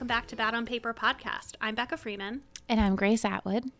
Welcome back to Bad on Paper podcast. I'm Becca Freeman. And I'm Grace Atwood.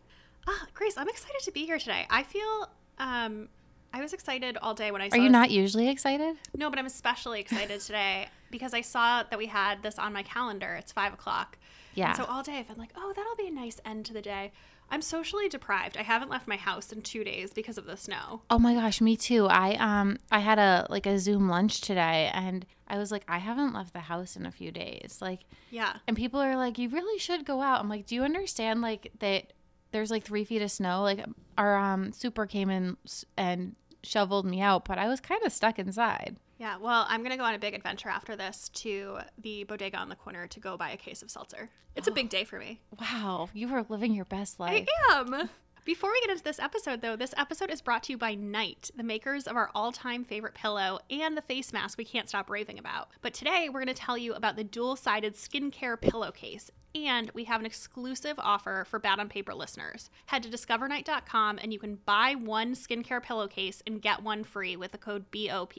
Ah, Grace, I'm excited to be here today. I feel um, I was excited all day when I saw Are you this- not usually excited? No, but I'm especially excited today because I saw that we had this on my calendar. It's five o'clock. Yeah. And so all day I've been like, oh, that'll be a nice end to the day. I'm socially deprived. I haven't left my house in two days because of the snow. Oh my gosh, me too. I um I had a like a Zoom lunch today and I was like I haven't left the house in a few days. Like Yeah. and people are like you really should go out. I'm like, "Do you understand like that there's like 3 feet of snow? Like our um super came in and shoveled me out, but I was kind of stuck inside." Yeah. Well, I'm going to go on a big adventure after this to the bodega on the corner to go buy a case of seltzer. It's a big day for me. Wow, you are living your best life. I am. Before we get into this episode, though, this episode is brought to you by Night, the makers of our all time favorite pillow and the face mask we can't stop raving about. But today, we're going to tell you about the dual sided skincare pillowcase. And we have an exclusive offer for Bad on Paper listeners. Head to discovernight.com and you can buy one skincare pillowcase and get one free with the code BOP.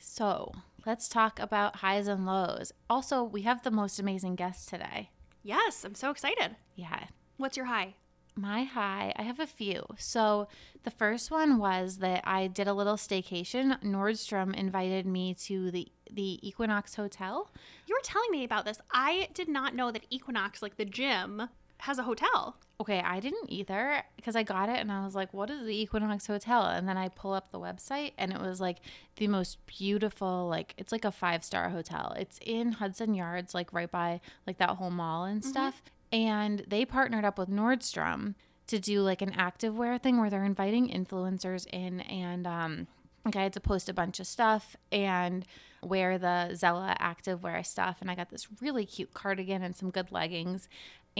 So, let's talk about highs and lows. Also, we have the most amazing guest today. Yes, I'm so excited. Yeah, What's your high? My high, I have a few. So the first one was that I did a little staycation. Nordstrom invited me to the the Equinox Hotel. You were telling me about this. I did not know that Equinox, like the gym, has a hotel. Okay, I didn't either because I got it and I was like, "What is the Equinox Hotel?" And then I pull up the website and it was like the most beautiful, like it's like a five star hotel. It's in Hudson Yards, like right by like that whole mall and stuff. And they partnered up with Nordstrom to do like an activewear thing where they're inviting influencers in and um like I had to post a bunch of stuff and wear the Zella activewear stuff and I got this really cute cardigan and some good leggings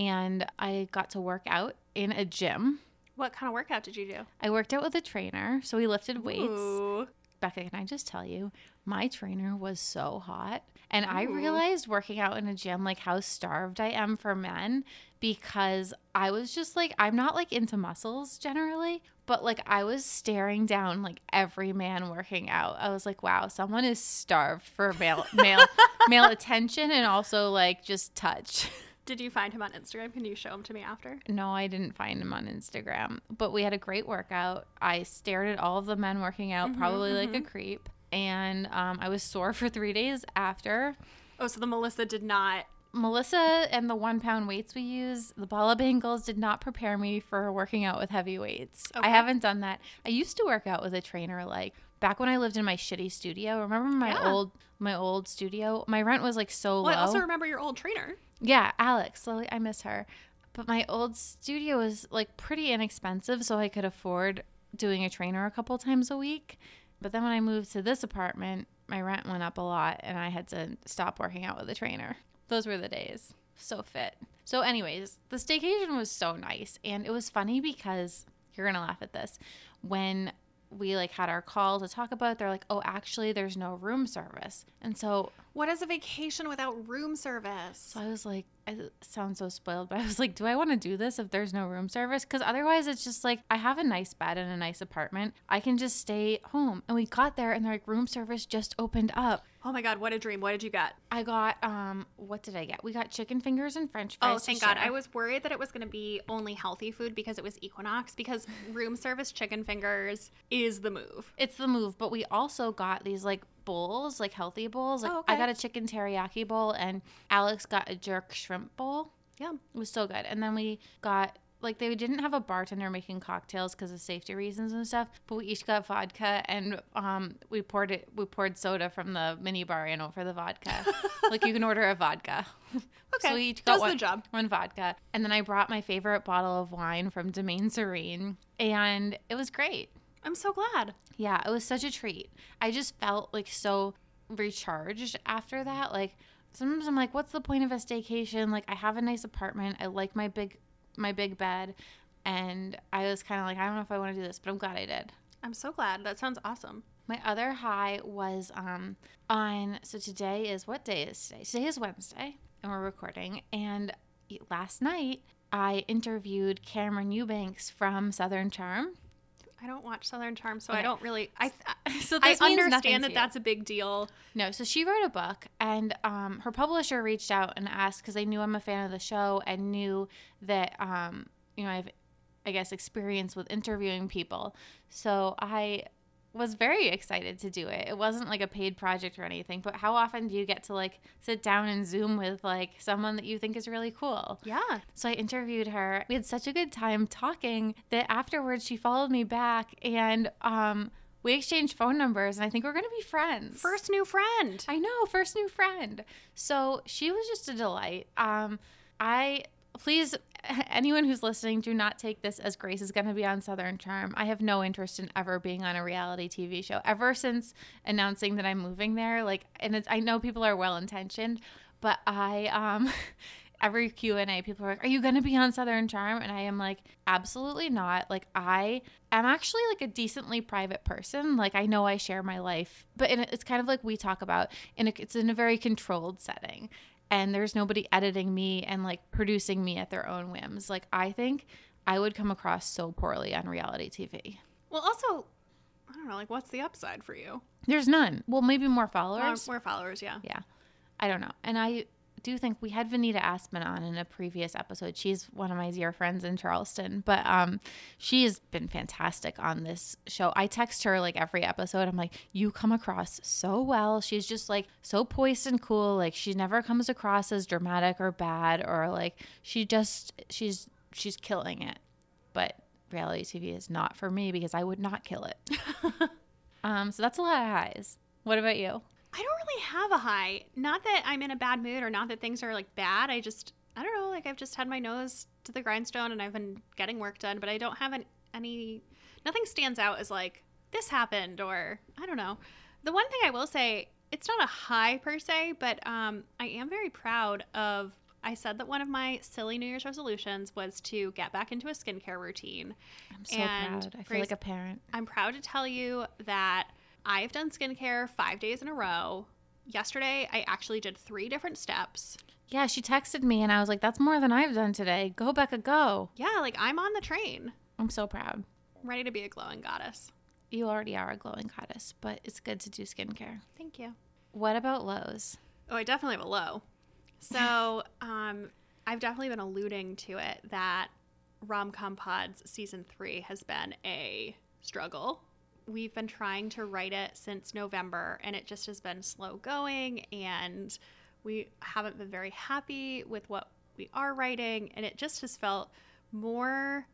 and I got to work out in a gym. What kind of workout did you do? I worked out with a trainer, so we lifted weights. Ooh. Becca, can I just tell you, my trainer was so hot. And I realized working out in a gym, like how starved I am for men because I was just like, I'm not like into muscles generally, but like I was staring down like every man working out. I was like, wow, someone is starved for male, male, male attention and also like just touch. Did you find him on Instagram? Can you show him to me after? No, I didn't find him on Instagram, but we had a great workout. I stared at all of the men working out, probably like a creep. And um, I was sore for three days after. Oh, so the Melissa did not. Melissa and the one pound weights we use, the Bala Bangles, did not prepare me for working out with heavy weights. Okay. I haven't done that. I used to work out with a trainer like back when I lived in my shitty studio. Remember my Yeah. old my old studio? My rent was like so low. I also remember your old trainer. Yeah, Alex. So I miss her. But my old studio was like pretty inexpensive, so I could afford doing a trainer a couple times a week. But then when I moved to this apartment, my rent went up a lot and I had to stop working out with a trainer. Those were the days. So fit. So, anyways, the staycation was so nice. And it was funny because you're going to laugh at this. When we like had our call to talk about it, they're like, oh, actually, there's no room service. And so What is a vacation without room service? so I was like, I sound so spoiled, but I was like, do I want to do this if there's no room service? Because otherwise, it's just like, I have a nice bed and a nice apartment. I can just stay home. And we got there and they're like, room service just opened up. Oh my God, what a dream. What did you get? I got, um, what did I get? We got chicken fingers and french fries. Oh, thank God. share. I was worried that it was going to be only healthy food because it was Equinox, because room service chicken fingers is the move. It's the move, but we also got these like bowls, like healthy bowls. Like Oh, I got a chicken teriyaki bowl and Alex got a jerk shrimp bowl. Yeah. It was so good. And then we got like they didn't have a bartender making cocktails because of safety reasons and stuff, but we each got vodka and um we poured it we poured soda from the mini bar in over the vodka. like you can order a vodka. Okay, so we each got does the job. one vodka. And then I brought my favorite bottle of wine from Domaine Serene and it was great. I'm so glad. Yeah, it was such a treat. I just felt like so recharged after that. Like sometimes I'm like, what's the point of a staycation? Like I have a nice apartment. I like my big my big bed. And I was kind of like, I don't know if I want to do this, but I'm glad I did. I'm so glad. That sounds awesome. My other high was um on so today is what day is today? Today is Wednesday and we're recording and last night I interviewed Cameran Eubanks from Southern Charm. I don't watch Southern Charm, so I don't really. I So I means understand that that's a big deal. No, so she wrote a book, and um, her publisher reached out and asked because they knew I'm a fan of the show and knew that um, you know I have, I guess, experience with interviewing people. So I was very excited to do it. It wasn't like a paid project or anything, but how often do you get to like sit down and Zoom with like someone that you think is really cool? Yeah. So I interviewed her. We had such a good time talking that afterwards she followed me back and um, we exchanged phone numbers and I think we're going to be friends. First new friend. I know, first new friend. So she was just a delight. Um, I please anyone who's listening, do not take this as Grace is going to be on Southern Charm. I have no interest in ever being on a reality TV show. Ever since announcing that I'm moving there, like, and it's, I know people are well intentioned, but I um. Every Q and A, people are like, "Are you going to be on Southern Charm?" And I am like, "Absolutely not." Like, I am actually like a decently private person. Like, I know I share my life, but it's kind of like we talk about, and it's in a very controlled setting and there's nobody editing me and like producing me at their own whims. Like I think I would come across so poorly on reality TV. Well, also, I don't know. Like, what's the upside for you? There's none. Well, maybe more More, followers. more followers. Yeah. yeah. I don't know. And I do think we had Venita Aspen on in a previous episode. She's one of my dear friends in Charleston, but um she has been fantastic on this show. I text her like every episode. I'm like, "You come across so well." She's just like so poised and cool. Like she never comes across as dramatic or bad or like she just she's she's killing it. But reality TV is not for me because I would not kill it. um so that's a lot of highs. What about you? I don't really have a high. Not that I'm in a bad mood or not that things are like bad. I just, I don't know. Like I've just had my nose to the grindstone and I've been getting work done, but I don't have an, any, nothing stands out as like this happened or I don't know. The one thing I will say, it's not a high per se, but um, I am very proud of. I said that one of my silly New Year's resolutions was to get back into a skincare routine. I'm so And proud. I feel Grace- like a parent. I'm proud to tell you that I've done skincare five days in a row. Yesterday, I actually did three different steps. Yeah, she texted me and I was like, that's more than I've done today. Go, Becca, go. Yeah, like I'm on the train, I'm so proud. I'm ready to be a glowing goddess. You already are a glowing goddess, but it's good to do skincare. Thank you. What about lows? Oh, I definitely have a low. So, um, I've definitely been alluding to it that Rom Com Pods season three has been a struggle. We've been trying to write it since November and it just has been slow going and we haven't been very happy with what we are writing and it just has felt more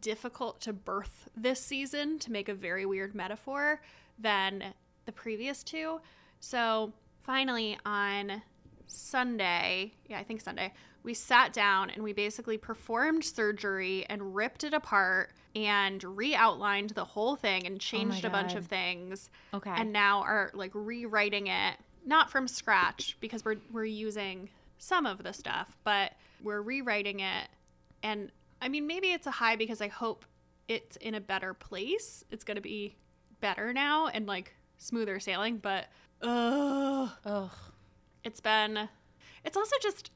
difficult to birth this season to make a very weird metaphor than the previous two. So finally on Sunday, yeah, I think Sunday, we sat down and we basically performed surgery and ripped it apart and re-outlined the whole thing and oh changed a bunch of things. Okay. and now are like rewriting it not from scratch because we're we're using some of the stuff but we're rewriting it. And i mean maybe it's a high because i hope it's in a better place. It's going to be better now and like smoother sailing but ugh, Ugh. it's been it's also just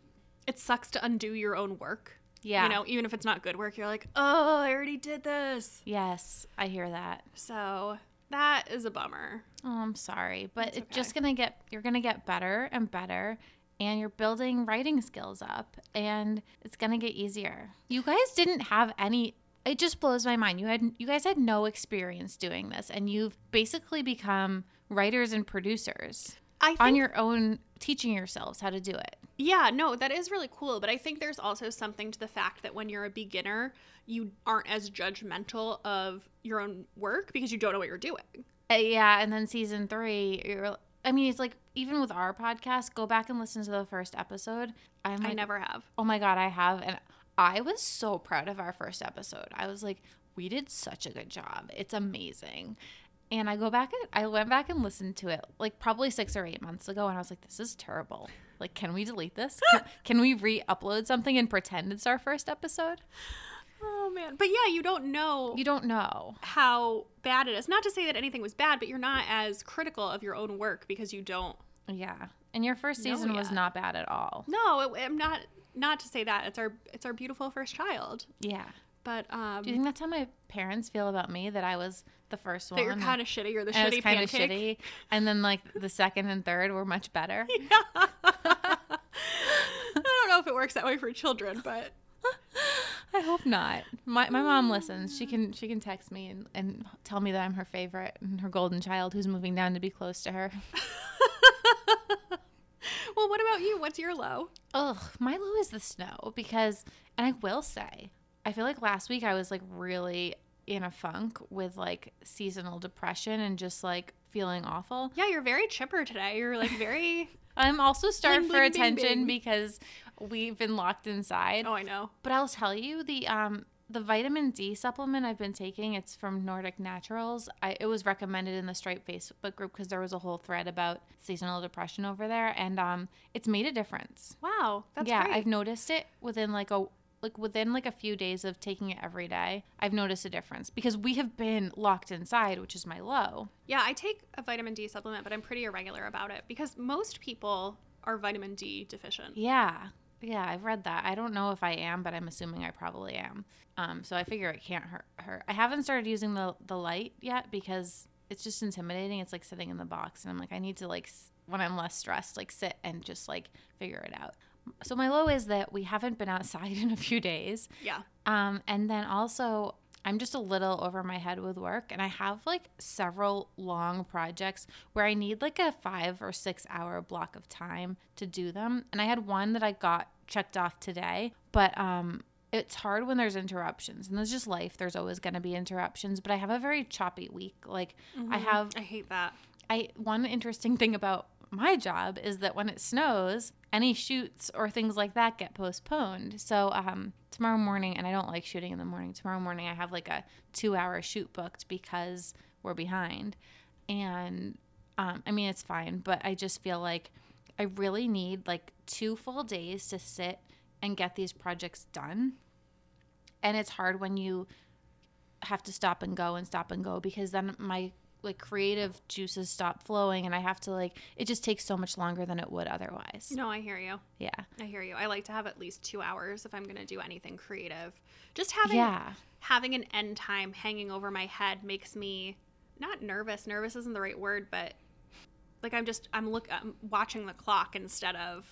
it sucks to undo your own work Yeah. you know even if it's not good work you're like oh i already did this Yes, I hear that. so that is a bummer Oh, I'm sorry, but It's it's just gonna get you're gonna get better and better, and you're building writing skills up, and it's gonna get easier. You guys didn't have any. It just blows my mind. You had you guys had no experience doing this, and you've basically become writers and producers i think on your own, teaching yourselves how to do it. Yeah, no, that is really cool. But I think there's also something to the fact that when you're a beginner, you aren't as judgmental of your own work because you don't know what you're doing. Uh, yeah, and then season three, you're. I mean, it's like even with our podcast, go back and listen to the first episode. I'm I never have. Oh my god, I have, and I was so proud of our first episode. I was like, we did such a good job. It's amazing. And I go back and I went back and listened to it like probably six or eight months ago, and I was like, this is terrible. Like, can we delete this? Can, can we re-upload something and pretend it's our first episode? Oh man. But yeah, you don't know You don't know. how bad it is. Not to say that anything was bad, but you're not as critical of your own work because you don't. Yeah. And your first season was not bad at all. No, it, I'm not. Not to say that it's our it's our beautiful first child, Yeah. But um, Do you think that's how my parents feel about me? That I was the first one. that you're kind of shitty or the and shitty kind of shitty, and then like the second and third were much better. I don't know if it works that way for children, but I hope not. My my mom listens. She can she can text me and, and tell me that I'm her favorite and her golden child who's moving down to be close to her. well, what about you? What's your low? Ugh, my low is the snow because, and I will say, I feel like last week I was like really in a funk with like seasonal depression and just like feeling awful. Yeah, you're very chipper today. You're like very. I'm also starved for bling, attention because we've been locked inside. oh, I know. But I'll tell you the um the vitamin D supplement I've been taking. It's from Nordic Naturals. I, it was recommended in the Stripe Facebook group because there was a whole thread about seasonal depression over there, and um it's made a difference. Wow, that's yeah, great. I've noticed it within like a like within like a few days of taking it every day. I've noticed a difference because we have been locked inside, which is my low. Yeah, I take a vitamin D supplement, but I'm pretty irregular about it because most people are vitamin D deficient. Yeah. Yeah, I've read that. I don't know if I am, but I'm assuming I probably am. Um, so I figure it can't hurt her. I haven't started using the the light yet because it's just intimidating. It's like sitting in the box, and I'm like, I need to like when I'm less stressed, like sit and just like figure it out. So my low is that we haven't been outside in a few days. Yeah. Um, and then also, I'm just a little over my head with work, and I have like several long projects where I need like a five or six hour block of time to do them. And I had one that I got checked off today, but um, it's hard when there's interruptions, and there's just life. There's always going to be interruptions, but I have a very choppy week. Like I have I hate that. I one interesting thing about my job is that when it snows, any shoots or things like that get postponed. So um, tomorrow morning, and I don't like shooting in the morning. Tomorrow morning, I have like a two-hour shoot booked because we're behind, and um, I mean it's fine, but I just feel like I really need like two full days to sit and get these projects done. And it's hard when you have to stop and go and stop and go because then my like creative juices stop flowing and I have to like it just takes so much longer than it would otherwise. No, I hear you. Yeah. I hear you. I like to have at least two hours if I'm going to do anything creative. Just having Yeah. having an end time hanging over my head makes me not nervous. Nervous isn't the right word, but like I'm just I'm look I'm watching the clock instead of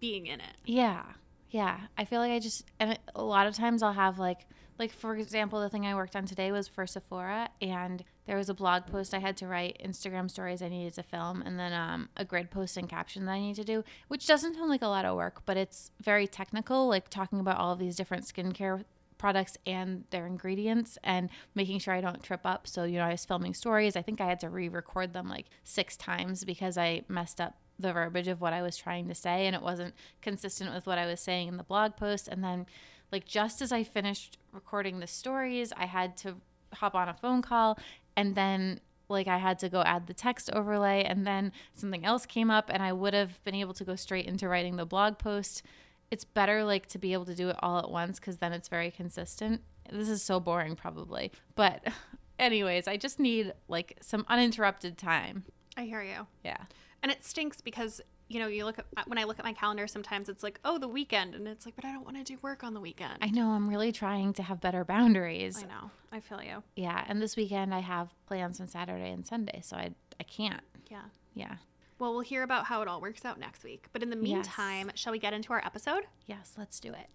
being in it. Yeah. Yeah. I feel like I just and a lot of times I'll have like like for example the thing I worked on today was for Sephora and there was a blog post I had to write, Instagram stories I needed to film and then um, a grid post and caption that I need to do, which doesn't sound like a lot of work, but it's very technical like talking about all of these different skincare products and their ingredients and making sure I don't trip up. So, you know, I was filming stories. I think I had to re record them like six times because I messed up the verbiage of what I was trying to say and it wasn't consistent with what I was saying in the blog post. And then, like, just as I finished recording the stories, I had to hop on a phone call and then like I had to go add the text overlay and then something else came up and I would have been able to go straight into writing the blog post. It's better like to be able to do it all at once cuz then it's very consistent. This is so boring probably. But anyways, I just need like some uninterrupted time. I hear you. Yeah. And it stinks because you know, you look at when I look at my calendar sometimes it's like, "Oh, the weekend." And it's like, "But I don't want to do work on the weekend." I know I'm really trying to have better boundaries. I know. I feel you. Yeah, and this weekend I have plans on Saturday and Sunday, so I I can't. Yeah. Yeah. Well, we'll hear about how it all works out next week. But in the Yes. meantime, shall we get into our episode? Yes, let's do it.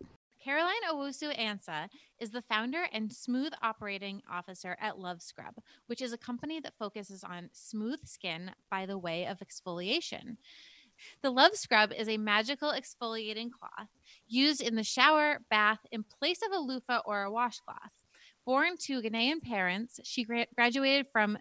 Caroline Owusu Ansah is the founder and smooth operating officer at Love Scrub, which is a company that focuses on smooth skin by the way of exfoliation. The Love Scrub is a magical exfoliating cloth used in the shower, bath, in place of a loofah or a washcloth. Born to Ghanaian parents, she gra- graduated from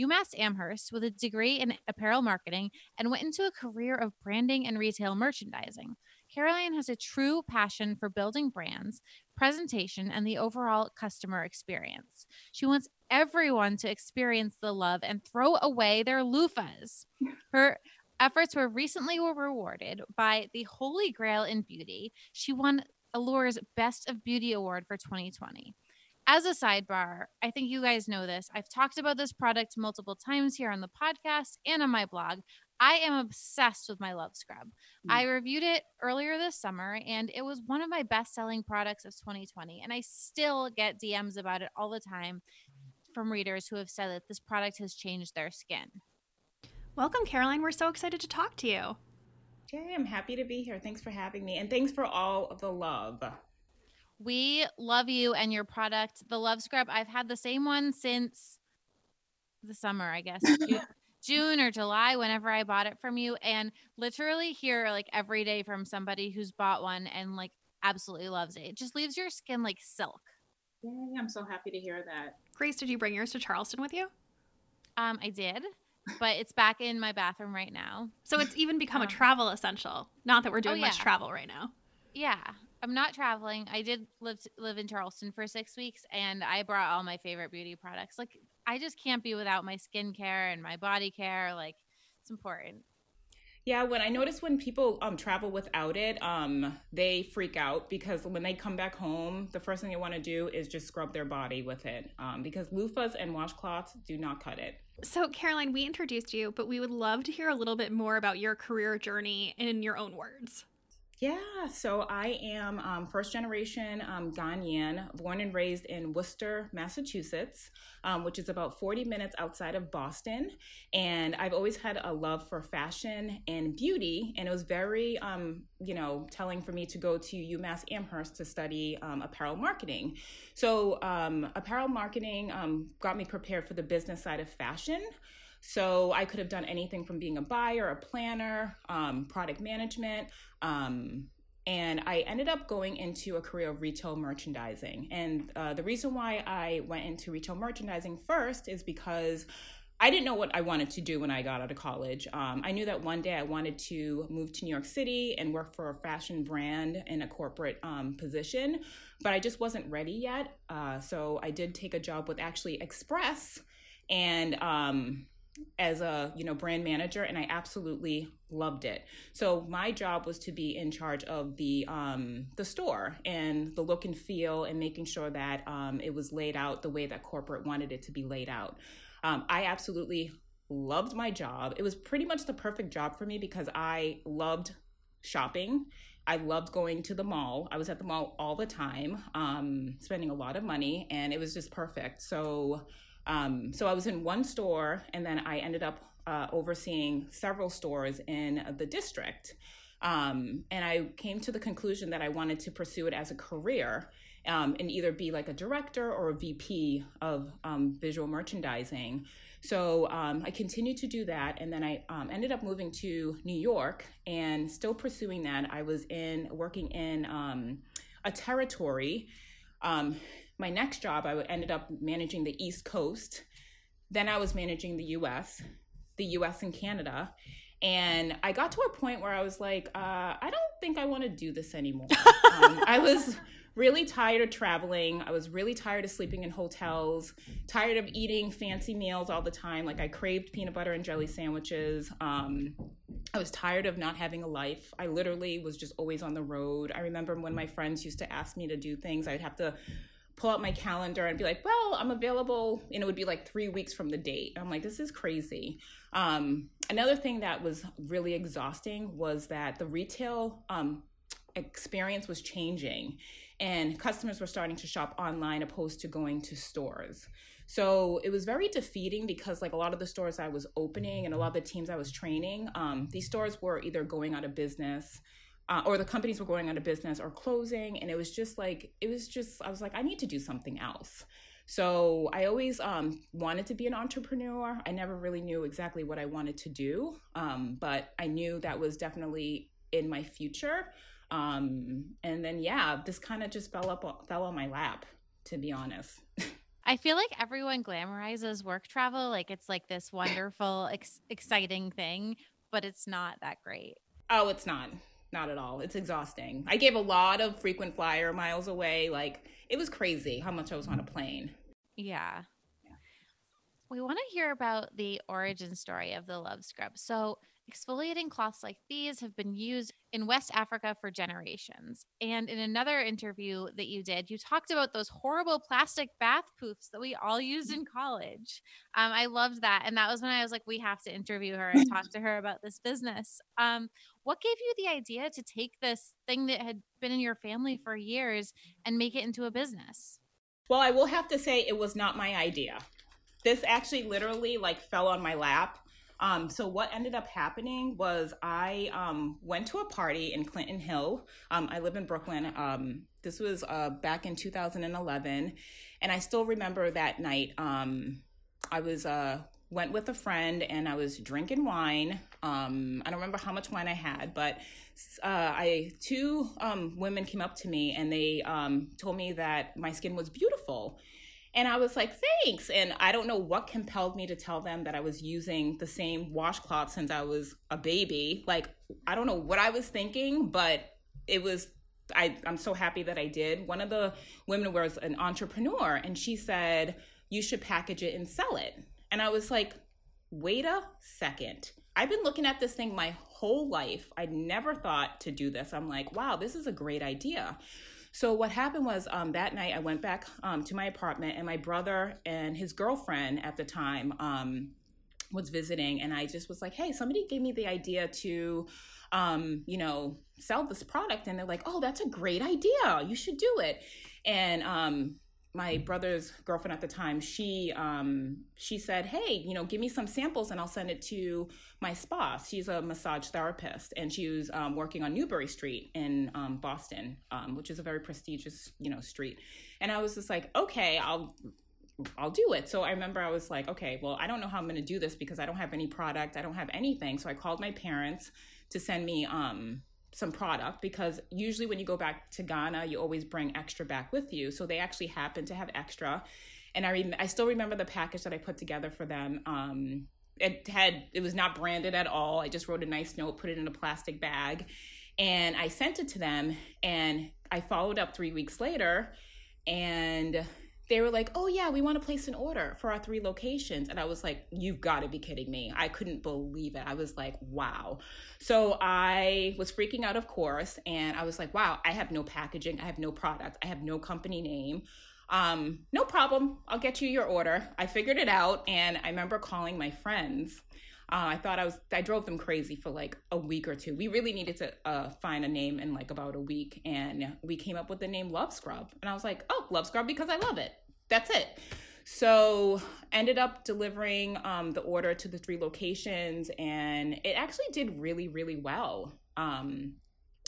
UMass Amherst with a degree in apparel marketing and went into a career of branding and retail merchandising. Caroline has a true passion for building brands, presentation, and the overall customer experience. She wants everyone to experience the love and throw away their loofahs. Her efforts were recently were rewarded by the Holy Grail in Beauty. She won Allure's Best of Beauty Award for 2020. As a sidebar, I think you guys know this. I've talked about this product multiple times here on the podcast and on my blog. I am obsessed with my Love Scrub. Mm. I reviewed it earlier this summer and it was one of my best selling products of 2020. And I still get DMs about it all the time from readers who have said that this product has changed their skin. Welcome, Caroline. We're so excited to talk to you. Yay, I'm happy to be here. Thanks for having me. And thanks for all of the love. We love you and your product, the Love Scrub. I've had the same one since the summer, I guess. June or July, whenever I bought it from you, and literally hear like every day from somebody who's bought one and like absolutely loves it. It just leaves your skin like silk. Yay, I'm so happy to hear that. Grace, did you bring yours to Charleston with you? Um, I did, but it's back in my bathroom right now. So it's even become um, a travel essential. Not that we're doing oh, yeah. much travel right now. Yeah, I'm not traveling. I did live live in Charleston for six weeks, and I brought all my favorite beauty products. Like I just can't be without my skincare and my body care. Like it's important. Yeah, when I notice when people um, travel without it, um, they freak out because when they come back home, the first thing they want to do is just scrub their body with it um, because loofahs and washcloths do not cut it. So, Caroline, we introduced you, but we would love to hear a little bit more about your career journey in your own words. Yeah, so I am um, first generation um, Ghanaian, born and raised in Worcester, Massachusetts, um, which is about 40 minutes outside of Boston. And I've always had a love for fashion and beauty. And it was very, um, you know, telling for me to go to UMass Amherst to study um, apparel marketing. So, um, apparel marketing got me prepared for the business side of fashion. So I could have done anything from being a buyer, a planner, um, product management. Um, and I ended up going into a career of retail merchandising. And uh, the reason why I went into retail merchandising first is because I didn't know what I wanted to do when I got out of college. Um, I knew that one day I wanted to move to New York City and work for a fashion brand in a corporate um, position, but I just wasn't ready yet. Uh, so I did take a job with actually Express, and um, as a you know brand manager and i absolutely loved it so my job was to be in charge of the um, the store and the look and feel and making sure that um, it was laid out the way that corporate wanted it to be laid out um, i absolutely loved my job it was pretty much the perfect job for me because i loved shopping I loved going to the mall. I was at the mall all the time, um, spending a lot of money, and it was just perfect. So um, so I was in one store, and then I ended up uh, overseeing several stores in the district. Um, and I came to the conclusion that I wanted to pursue it as a career um, and either be like a director or a VP of um, visual merchandising. So um, I continued to do that, and then I um, ended up moving to New York and still pursuing that. I was in working in a territory my next job, I ended up managing the East Coast. Then I was managing the US, the US and Canada. And I got to a point where I was like, uh, I don't think I want to do this anymore. um, I was really tired of traveling. I was really tired of sleeping in hotels, tired of eating fancy meals all the time. Like I craved peanut butter and jelly sandwiches. Um, I was tired of not having a life. I literally was just always on the road. I remember when my friends used to ask me to do things, I'd have to pull out my calendar and be like, well, I'm available. And it would be like three weeks from the date. I'm like, this is crazy. Um, another thing that was really exhausting was that the retail um, experience was changing and customers were starting to shop online opposed to going to stores. So it was very defeating because, like, a lot of the stores I was opening and a lot of the teams I was training, um, these stores were either going out of business uh, or the companies were going out of business or closing and it was just like it was just i was like i need to do something else. So i always um, wanted to be an entrepreneur. I never really knew exactly what i wanted to do um, but i knew that was definitely in my future. Um, and then yeah this kind of just fell up fell on my lap to be honest. I feel like everyone glamorizes work travel like it's like this wonderful, ex- exciting thing, but it's not that great. Oh, it's not not at all. It's exhausting. I gave a lot of frequent flyer miles away. Like it was crazy how much I was on a plane. Yeah. yeah. We want to hear about the origin story of the Love Scrub. So Exfoliating cloths like these have been used in West Africa for generations. And in another interview that you did, you talked about those horrible plastic bath poofs that we all used in college. Um, I loved that. And that was when I was like, we have to interview her and talk to her about this business. Um, what gave you the idea to take this thing that had been in your family for years and make it into a business? Well, I will have to say it was not my idea. This actually literally like fell on my lap um, so what ended up happening was I um, went to a party in Clinton Hill. Um, I live in Brooklyn. Um, this was uh, back in 2011, and I still remember that night. Um, I was uh, went with a friend, and I was drinking wine. Um, I don't remember how much wine I had, but uh, I two women came up to me and they told me that my skin was beautiful and I was like, thanks. And I don't know what compelled me to tell them that I was using the same washcloth since I was a baby. Like, I don't know what I was thinking, but it was I, I'm so happy that I did. One of the women was an entrepreneur, and she said, You should package it and sell it. And I was like, Wait a second. I've been looking at this thing my whole life. I never thought to do this. I'm like, Wow, this is a great idea. So what happened was um, that night I went back um, to my apartment, and my brother and his girlfriend at the time um, was visiting, and I just was like, "Hey, somebody gave me the idea to." Um, you know, sell this product. And they're like, oh, that's a great idea. You should do it. And um, my brother's girlfriend at the time, she um, she said, "Hey, you know, give me some samples and I'll send it to my spa." She's a massage therapist, and she was um, working on Newbury Street in um, Boston, um, which is a very prestigious, you know, street. And I was just like, "Okay, I'll." I'll do it. So I remember I was like, okay, well, I don't know how I'm going to do this because I don't have any product. I don't have anything. So I called my parents to send me um some product because usually when you go back to Ghana, you always bring extra back with you. So they actually happened to have extra. And I, rem- I still remember the package that I put together for them. Um, it had it was not branded at all. I just wrote a nice note, put it in a plastic bag, and I sent it to them. And I followed up three weeks later, and they were like, "Oh yeah, we want to place an order for our three locations." And I was like, "You've got to be kidding me." I couldn't believe it. I was like, "Wow." So I was freaking out, of course, and I was like, "Wow, I have no packaging, I have no product, I have no company name." Um, no problem. I'll get you your order. I figured it out, and I remember calling my friends. Uh, I thought I was, I drove them crazy for like a week or two. We really needed to uh, find a name in like about a week. And we came up with the name Love Scrub. And I was like, oh, Love Scrub because I love it. That's it. So ended up delivering um, the order to the three locations, and it actually did really, really well. Um,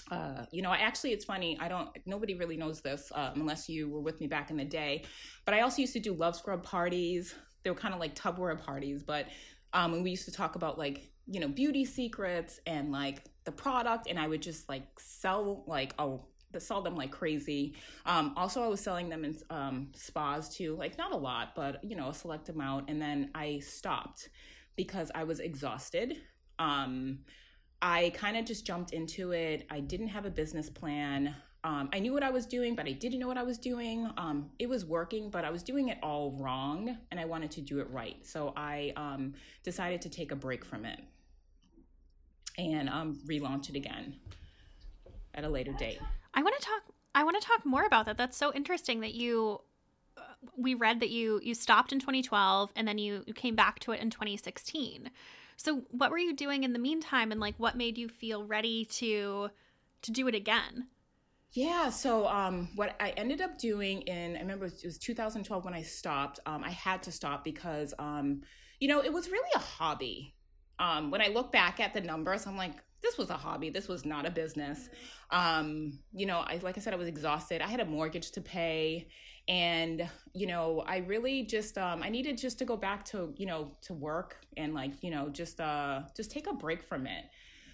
uh, you know, I actually, it's funny. I don't. Nobody really knows this uh, unless you were with me back in the day. But I also used to do love scrub parties. They were kind of like Tupperware parties, but um, and we used to talk about like you know beauty secrets and like the product, and I would just like sell like a sell them like crazy. Um, also, I was selling them in um, spas too, like not a lot, but you know, a select amount. And then I stopped because I was exhausted. Um, I kind of just jumped into it. I didn't have a business plan. Um, I knew what I was doing, but I didn't know what I was doing. Um, it was working, but I was doing it all wrong, and I wanted to do it right. So I um, decided to take a break from it and um, relaunch it again at a later date. I want to talk. I want to talk more about that. That's so interesting that you. Uh, we read that you you stopped in 2012 and then you, you came back to it in 2016. So what were you doing in the meantime, and like what made you feel ready to to do it again? Yeah, so um, what I ended up doing in, I remember it was 2012 when I stopped. Um, I had to stop because, um, you know, it was really a hobby. Um, when I look back at the numbers, I'm like, this was a hobby. This was not a business. Um, you know, I like I said, I was exhausted. I had a mortgage to pay, and you know, I really just um, I needed just to go back to you know to work and like you know just uh just take a break from it.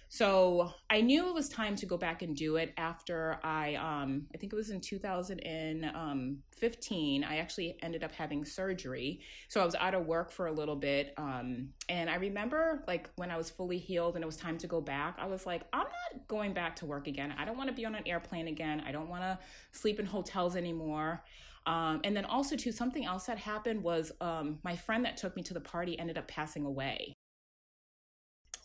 So I knew it was time to go back and do it after I, um, I think it was in 2015. I actually ended up having surgery. So I was out of work for a little bit. Um, and I remember like when I was fully healed and it was time to go back, I was like, I'm not going back to work again. I don't want to be on an airplane again. I don't want to sleep in hotels anymore. Um, and then also too, something else that happened was um, my friend that took me to the party ended up passing away.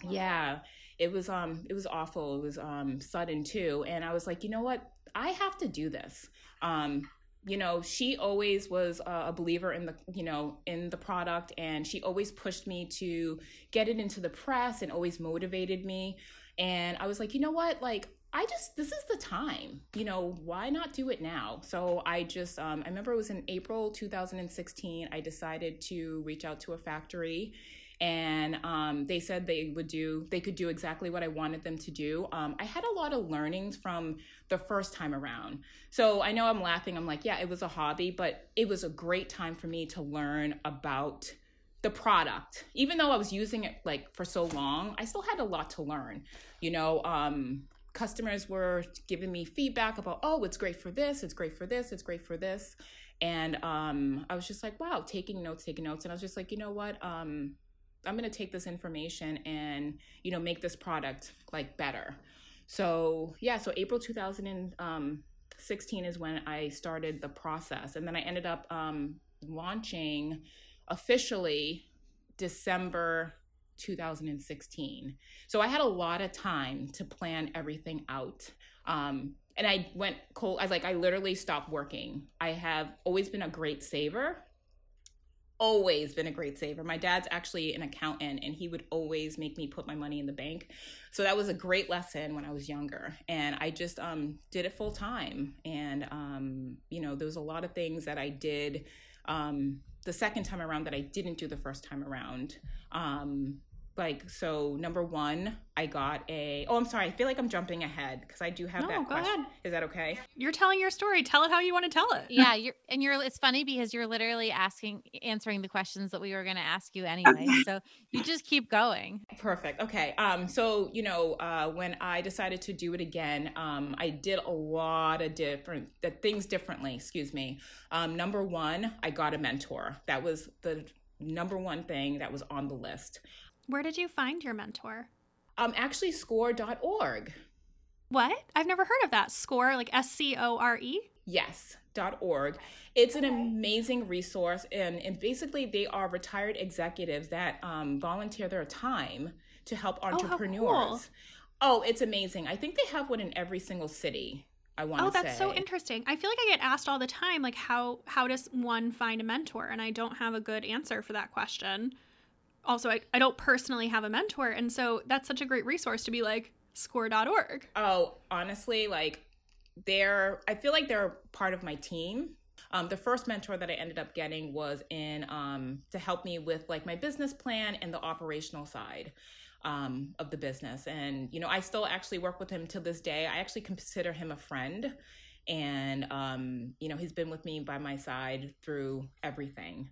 Yeah, it was um it was awful. It was um sudden too, and I was like, you know what, I have to do this. Um, you know she always was a believer in the you know in the product. And she always pushed me to get it into the press and always motivated me. And i was like you know what? Like i just this is the time. You know why not do it now? So i just um, i remember it was in april 2016 i decided to reach out to a factory and um, they said they would do they could do exactly what i wanted them to do. Um, i had a lot of learnings from the first time around. So i know i'm laughing. I'm like yeah it was a hobby but it was a great time for me to learn about the product. Even though i was using it like for so long i still had a lot to learn. You know um, customers were giving me feedback about oh it's great for this it's great for this it's great for this. And um, i was just like wow taking notes taking notes. And i was just like you know what? Um, I'm going to take this information and, you know, make this product like better. So, yeah, so April 2016 is when I started the process. And then I ended up um, launching officially December 2016. So I had a lot of time to plan everything out. Um, and I went cold. I was like, I literally stopped working. I have always been a great saver always been a great saver. My dad's actually an accountant and he would always make me put my money in the bank. So that was a great lesson when I was younger. And I just um, did it full time. And, um, you know, there was a lot of things that I did um, the second time around that I didn't do the first time around. Um, like so number one i got a oh i'm sorry i feel like i'm jumping ahead because i do have no, that go question. ahead. is that okay? You're telling your story. Tell it how you want to tell it. Yeah you're and you're it's funny because you're literally asking answering the questions that we were going to ask you anyway. So you just keep going. Perfect. Okay um so you know uh when i decided to do it again um i did a lot of different the things differently excuse me. Um number one i got a mentor. That was the number one thing that was on the list where did you find your mentor? Um, actually, score.org. What? I've never heard of that. Score, like S C O R E? Yes, .org. It's an amazing resource, and, and basically, they are retired executives that um, volunteer their time to help entrepreneurs. Oh, cool. oh, it's amazing. I think they have one in every single city. I want to say oh, that's so interesting. I feel like I get asked all the time, like how how does one find a mentor, and I don't have a good answer for that question also I, I don't personally have a mentor and so that's such a great resource to be like score.org oh honestly like they're i feel like they're part of my team. Um, the first mentor that i ended up getting was in um, to help me with like my business plan and the operational side um, of the business. And you know i still actually work with him to this day. I actually consider him a friend. And um, you know he's been with me by my side through everything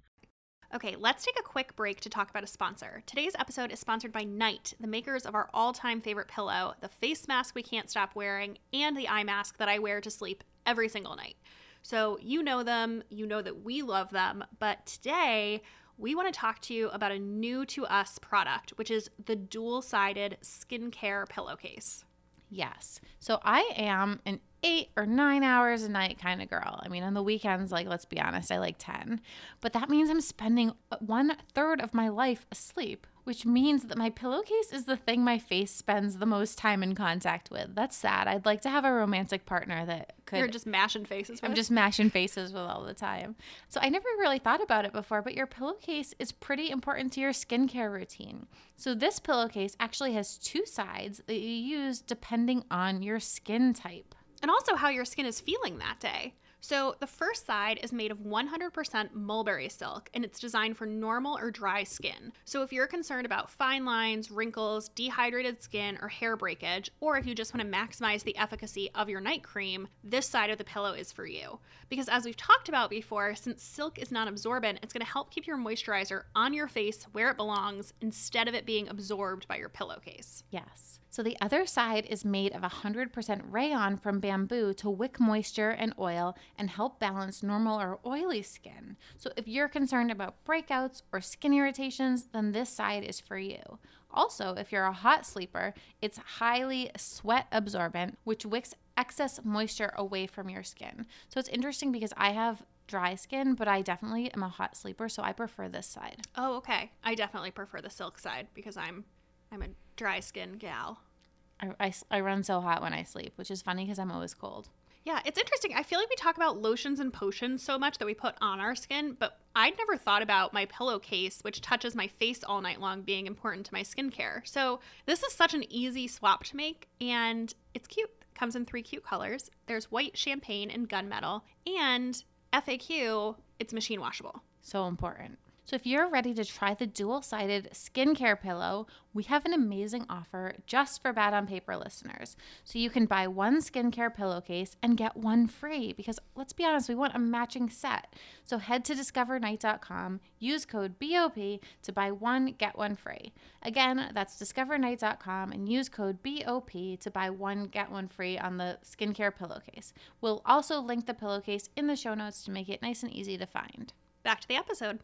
Okay, let's take a quick break to talk about a sponsor. Today's episode is sponsored by Night, the makers of our all time favorite pillow, the face mask we can't stop wearing, and the eye mask that I wear to sleep every single night. So, you know them, you know that we love them, but today we want to talk to you about a new to us product, which is the dual sided skincare pillowcase. Yes. So I am an eight or nine hours a night kind of girl. I mean, on the weekends, like, let's be honest, I like 10. But that means I'm spending one third of my life asleep, which means that my pillowcase is the thing my face spends the most time in contact with. That's sad. I'd like to have a romantic partner that could. You're just mashing faces with. I'm just mashing faces with all the time. So I never really thought about it before, but your pillowcase is pretty important to your skincare routine. So this pillowcase actually has two sides that you use depending on your skin type and also how your skin is feeling that day. So, the first side is made of 100% mulberry silk and it's designed for normal or dry skin. So, if you're concerned about fine lines, wrinkles, dehydrated skin, or hair breakage, or if you just want to maximize the efficacy of your night cream, this side of the pillow is for you. Because, as we've talked about before, since silk is non absorbent, it's going to help keep your moisturizer on your face where it belongs instead of it being absorbed by your pillowcase. Yes. So the other side is made of 100% rayon from bamboo to wick moisture and oil and help balance normal or oily skin. So if you're concerned about breakouts or skin irritations, then this side is for you. Also, if you're a hot sleeper, it's highly sweat absorbent, which wicks excess moisture away from your skin. So it's interesting because I have dry skin, but I definitely am a hot sleeper, so I prefer this side. Oh, okay. I definitely prefer the silk side because I'm I'm a dry skin gal. I, I, I run so hot when I sleep, which is funny because I'm always cold. Yeah, it's interesting. I feel like we talk about lotions and potions so much that we put on our skin, but I'd never thought about my pillowcase, which touches my face all night long, being important to my skincare. So this is such an easy swap to make, and it's cute. comes in three cute colors. There's white champagne and gunmetal, and FAQ, it's machine washable. So important. So if you're ready to try the dual-sided skincare pillow, we have an amazing offer just for Bad on Paper listeners. So you can buy one skincare pillowcase and get one free because let's be honest, we want a matching set. So head to discovernight.com, use code BOP to buy one get one free. Again, that's discovernight.com and use code BOP to buy one get one free on the skincare pillowcase. We'll also link the pillowcase in the show notes to make it nice and easy to find. Back to the episode.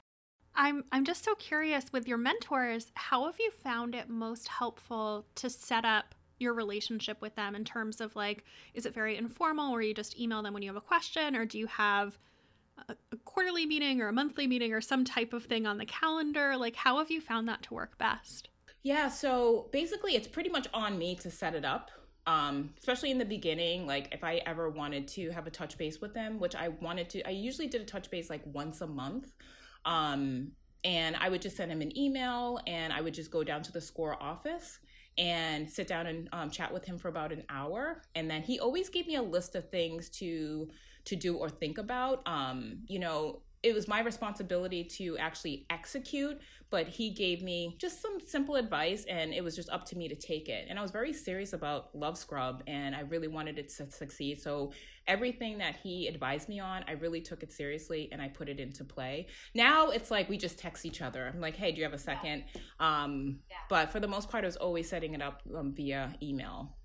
I'm I'm just so curious with your mentors, how have you found it most helpful to set up your relationship with them in terms of like is it very informal where you just email them when you have a question or do you have a, a quarterly meeting or a monthly meeting or some type of thing on the calendar? Like how have you found that to work best? Yeah, so basically it's pretty much on me to set it up. Um, especially in the beginning, like if I ever wanted to have a touch base with them, which I wanted to, I usually did a touch base like once a month. Um, and I would just send him an email and I would just go down to the SCORE office and sit down and um, chat with him for about an hour. And then he always gave me a list of things to to do or think about. Um, you know, it was my responsibility to actually execute, but he gave me just some simple advice and it was just up to me to take it. And I was very serious about Luv Scrub and I really wanted it to succeed. So everything that he advised me on, I really took it seriously and I put it into play. Now it's like we just text each other. I'm like, hey, do you have a second? Um, yeah. But for the most part, I was always setting it up um, via email.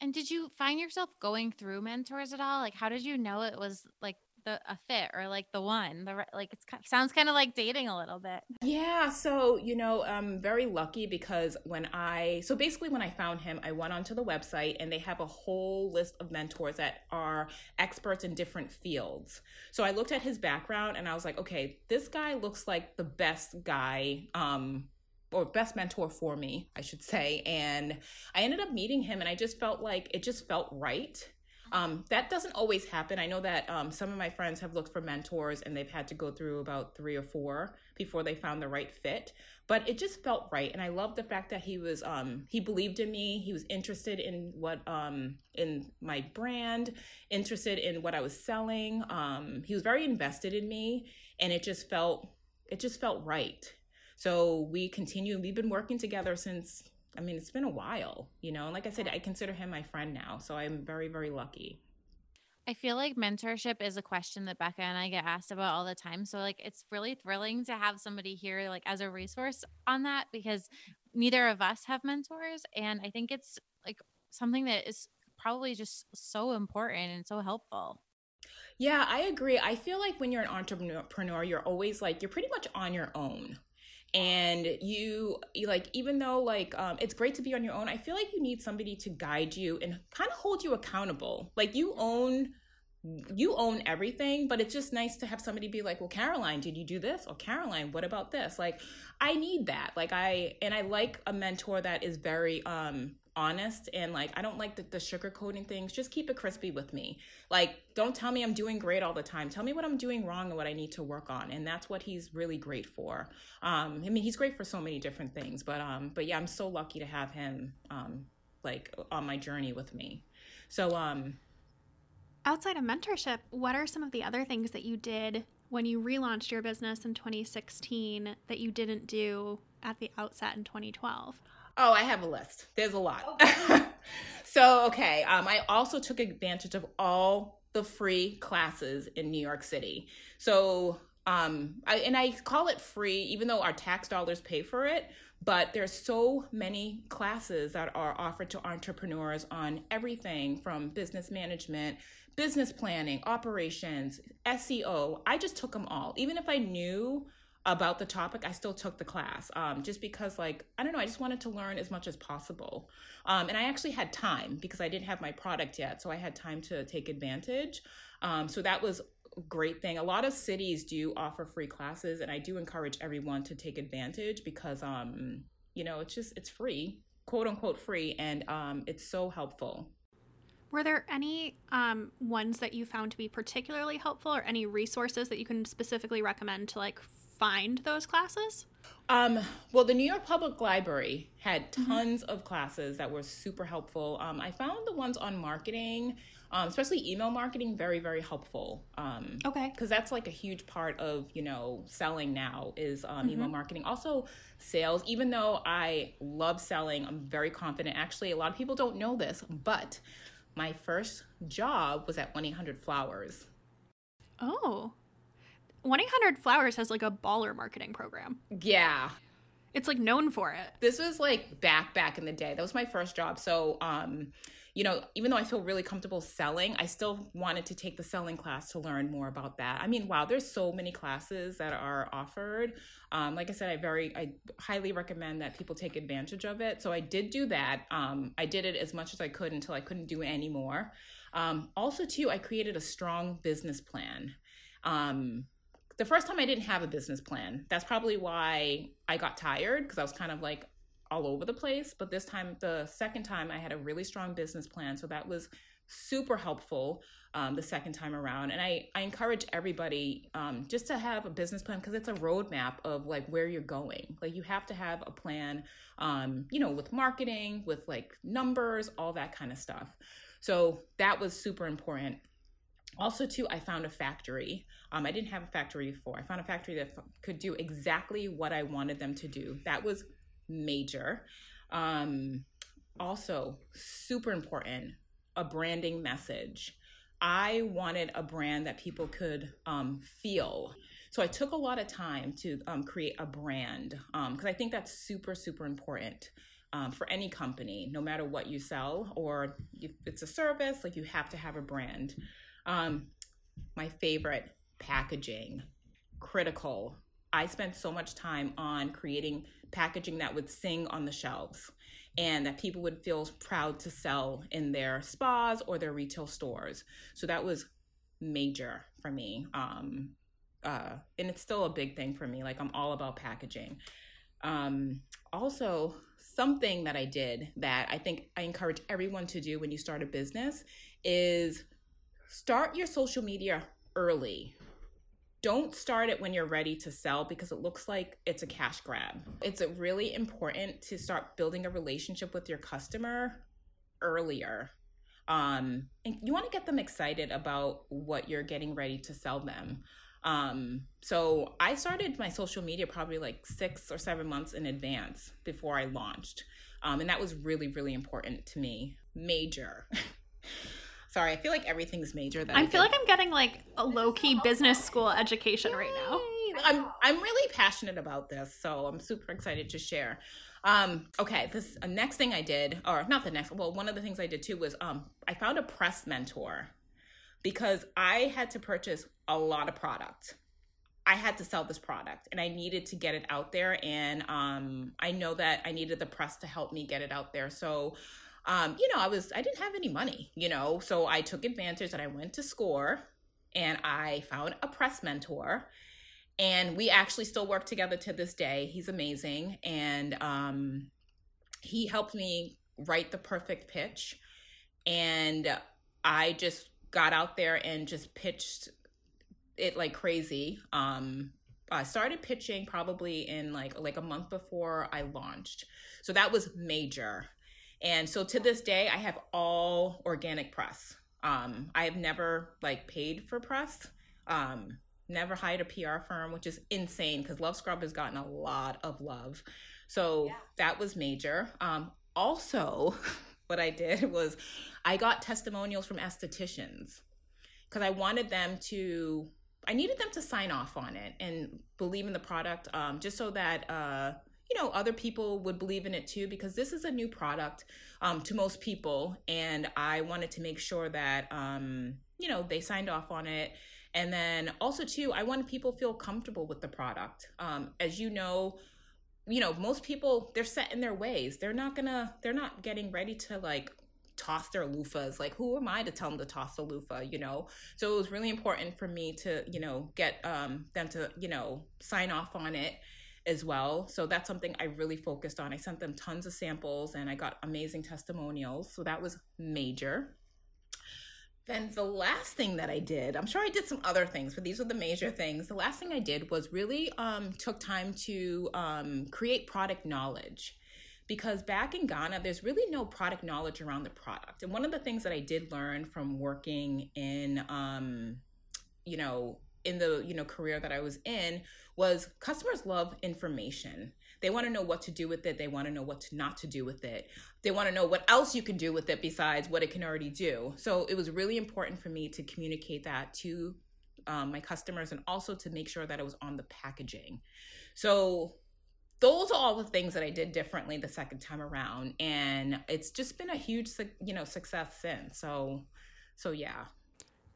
And did you find yourself going through mentors at all? Like, how did you know it was like the a fit or like the one the like it sounds kind of like dating a little bit yeah so you know i'm very lucky because when i so basically when i found him i went onto the website and they have a whole list of mentors that are experts in different fields so i looked at his background and i was like okay this guy looks like the best guy um or best mentor for me, I should say. And I ended up meeting him and I just felt like it just felt right. Um, that doesn't always happen. I know that um, some of my friends have looked for mentors and they've had to go through about three or four before they found the right fit. But it just felt right, and I love the fact that he was um, he believed in me. He was interested in what um, in my brand, interested in what I was selling. Um, he was very invested in me, and it just felt it just felt right. So we continue. We've been working together since I mean, it's been a while, you know. And like I said, I consider him my friend now, so I'm very, very lucky. I feel like mentorship is a question that Becca and I get asked about all the time. So like it's really thrilling to have somebody here like as a resource on that because neither of us have mentors and I think it's like something that is probably just so important and so helpful. Yeah, I agree. I feel like when you're an entrepreneur, you're always like you're pretty much on your own and you, you like even though like um, it's great to be on your own i feel like you need somebody to guide you and kind of hold you accountable. Like you own you own everything but it's just nice to have somebody be like well caroline did you do this? Or caroline what about this? Like i need that. Like i and i like a mentor that is very um honest and like I don't like the, the sugar coating things. Just keep it crispy with me. Like don't tell me I'm doing great all the time. Tell me what I'm doing wrong and what I need to work on. And that's what he's really great for. Um, I mean he's great for so many different things, but um, but yeah, I'm so lucky to have him um, like on my journey with me. So um, outside of mentorship, what are some of the other things that you did when you relaunched your business in 2016 that you didn't do at the outset in 2012? Oh, I have a list. There's a lot. Okay. so, okay. Um, I also took advantage of all the free classes in New York City. So, um, I, and I call it free, even though our tax dollars pay for it. But there's so many classes that are offered to entrepreneurs on everything from business management, business planning, operations, SEO. I just took them all. Even if I knew about the topic, I still took the class um, just because, like, I don't know, I just wanted to learn as much as possible. Um, and I actually had time because I didn't have my product yet. So I had time to take advantage. Um, so that was a great thing. A lot of cities do offer free classes, and I do encourage everyone to take advantage because, um, you know, it's just, it's free. quote unquote free, and um, it's so helpful. Were there any um, ones that you found to be particularly helpful, or any resources that you can specifically recommend to like find those classes? Um, well, the New York Public Library had tons mm-hmm. of classes that were super helpful. Um, I found the ones on marketing, um, especially email marketing, very, very helpful. Um, okay. Because that's like a huge part of, you know, selling now is um, mm-hmm. email marketing. Also, sales. Even though I love selling, I'm very confident. Actually, a lot of people don't know this, but my first job was at 1 800 Flowers. Oh. 1 800 Flowers has like a baller marketing program. Yeah. It's like known for it. This was like back back in the day. That was my first job. So um you know, even though I feel really comfortable selling, I still wanted to take the selling class to learn more about that. I mean, wow, there's so many classes that are offered. Um, like I said, I very, I highly recommend that people take advantage of it. So I did do that. Um, I did it as much as I could until I couldn't do anymore. Um, also, too, I created a strong business plan. Um, the first time I didn't have a business plan. That's probably why I got tired because I was kind of like all over the place. But this time, the second time, I had a really strong business plan. So that was super helpful um, the second time around. And I, I encourage everybody um, just to have a business plan because it's a roadmap of like where you're going. Like you have to have a plan, um, you know, with marketing, with like numbers, all that kind of stuff. So that was super important also too i found a factory. Um, i didn't have a factory before. I found a factory that f- could do exactly what i wanted them to do. That was major. Um, also super important a branding message. I wanted a brand that people could um, feel. So i took a lot of time to um, create a brand because um, i think that's super super important um, for any company, no matter what you sell or if it's a service, like you have to have a brand. Um, my favorite packaging, critical. I spent so much time on creating packaging that would sing on the shelves and that people would feel proud to sell in their spas or their retail stores. So that was major for me. Um, uh, and it's still a big thing for me. Like I'm all about packaging. Um, also, something that I did that I think I encourage everyone to do when you start a business is start your social media early. Don't start it when you're ready to sell because it looks like it's a cash grab. It's really important to start building a relationship with your customer earlier. Um, and you want to get them excited about what you're getting ready to sell them. Um, so I started my social media probably like six or seven months in advance before I launched. Um, and that was really, really important to me. Major. Sorry, I feel like everything's major. That I, I feel like I'm getting like a low key business school education right now. I'm I'm really passionate about this, so I'm super excited to share. Um, okay, this uh, next thing I did, or not the next. Well, one of the things I did too was um, I found a press mentor because I had to purchase a lot of product. I had to sell this product and I needed to get it out there. And um, I know that I needed the press to help me get it out there. So um, you know, I was I didn't have any money, you know, so I took advantage and I went to SCORE and I found a press mentor and we actually still work together to this day. He's amazing and um, he helped me write the perfect pitch and I just got out there and just pitched it like crazy. Um, I started pitching probably in like like a month before I launched. So that was major. And so to this day, I have all organic press. Um, I have never like paid for press. Um, never hired a PR firm, which is insane because Luv Scrub has gotten a lot of love. So yeah. that was major. Um, also, what I did was I got testimonials from estheticians because I wanted them to, I needed them to sign off on it and believe in the product um, just so that uh, you know other people would believe in it too because this is a new product um, to most people. And i wanted to make sure that um, you know they signed off on it. And then also too i wanted people feel comfortable with the product. Um, as you know you know most people they're set in their ways. They're not gonna they're not getting ready to like toss their loofahs. Like who am i to tell them to toss a loofah you know? So it was really important for me to you know get um them to you know sign off on it as well. So that's something I really focused on. I sent them tons of samples and I got amazing testimonials. So that was major. Then the last thing that I did, I'm sure I did some other things, but these were the major things. The last thing I did was really um, took time to um, create product knowledge because back in Ghana, there's really no product knowledge around the product. And one of the things that I did learn from working in, um, you know, in the you know career that I was in was customers love information. They want to know what to do with it. They want to know what to not to do with it. They want to know what else you can do with it besides what it can already do. So it was really important for me to communicate that to um, my customers and also to make sure that it was on the packaging. So those are all the things that I did differently the second time around, and it's just been a huge, you know, success since. So, so yeah.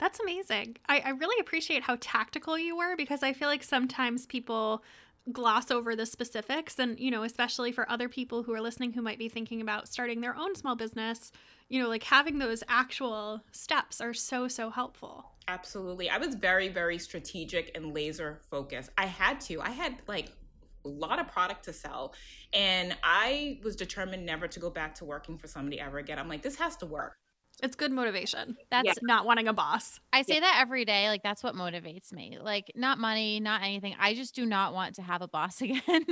That's amazing. I, I really appreciate how tactical you were because I feel like sometimes people gloss over the specifics and you know especially for other people who are listening who might be thinking about starting their own small business you know like having those actual steps are so so helpful. Absolutely. I was very very strategic and laser focused. I had to. I had like a lot of product to sell and i was determined never to go back to working for somebody ever again. I'm like this has to work it's good motivation. That's yeah. not wanting a boss. I say yeah. that every day. Like, that's what motivates me. Like, not money, not anything. I just do not want to have a boss again.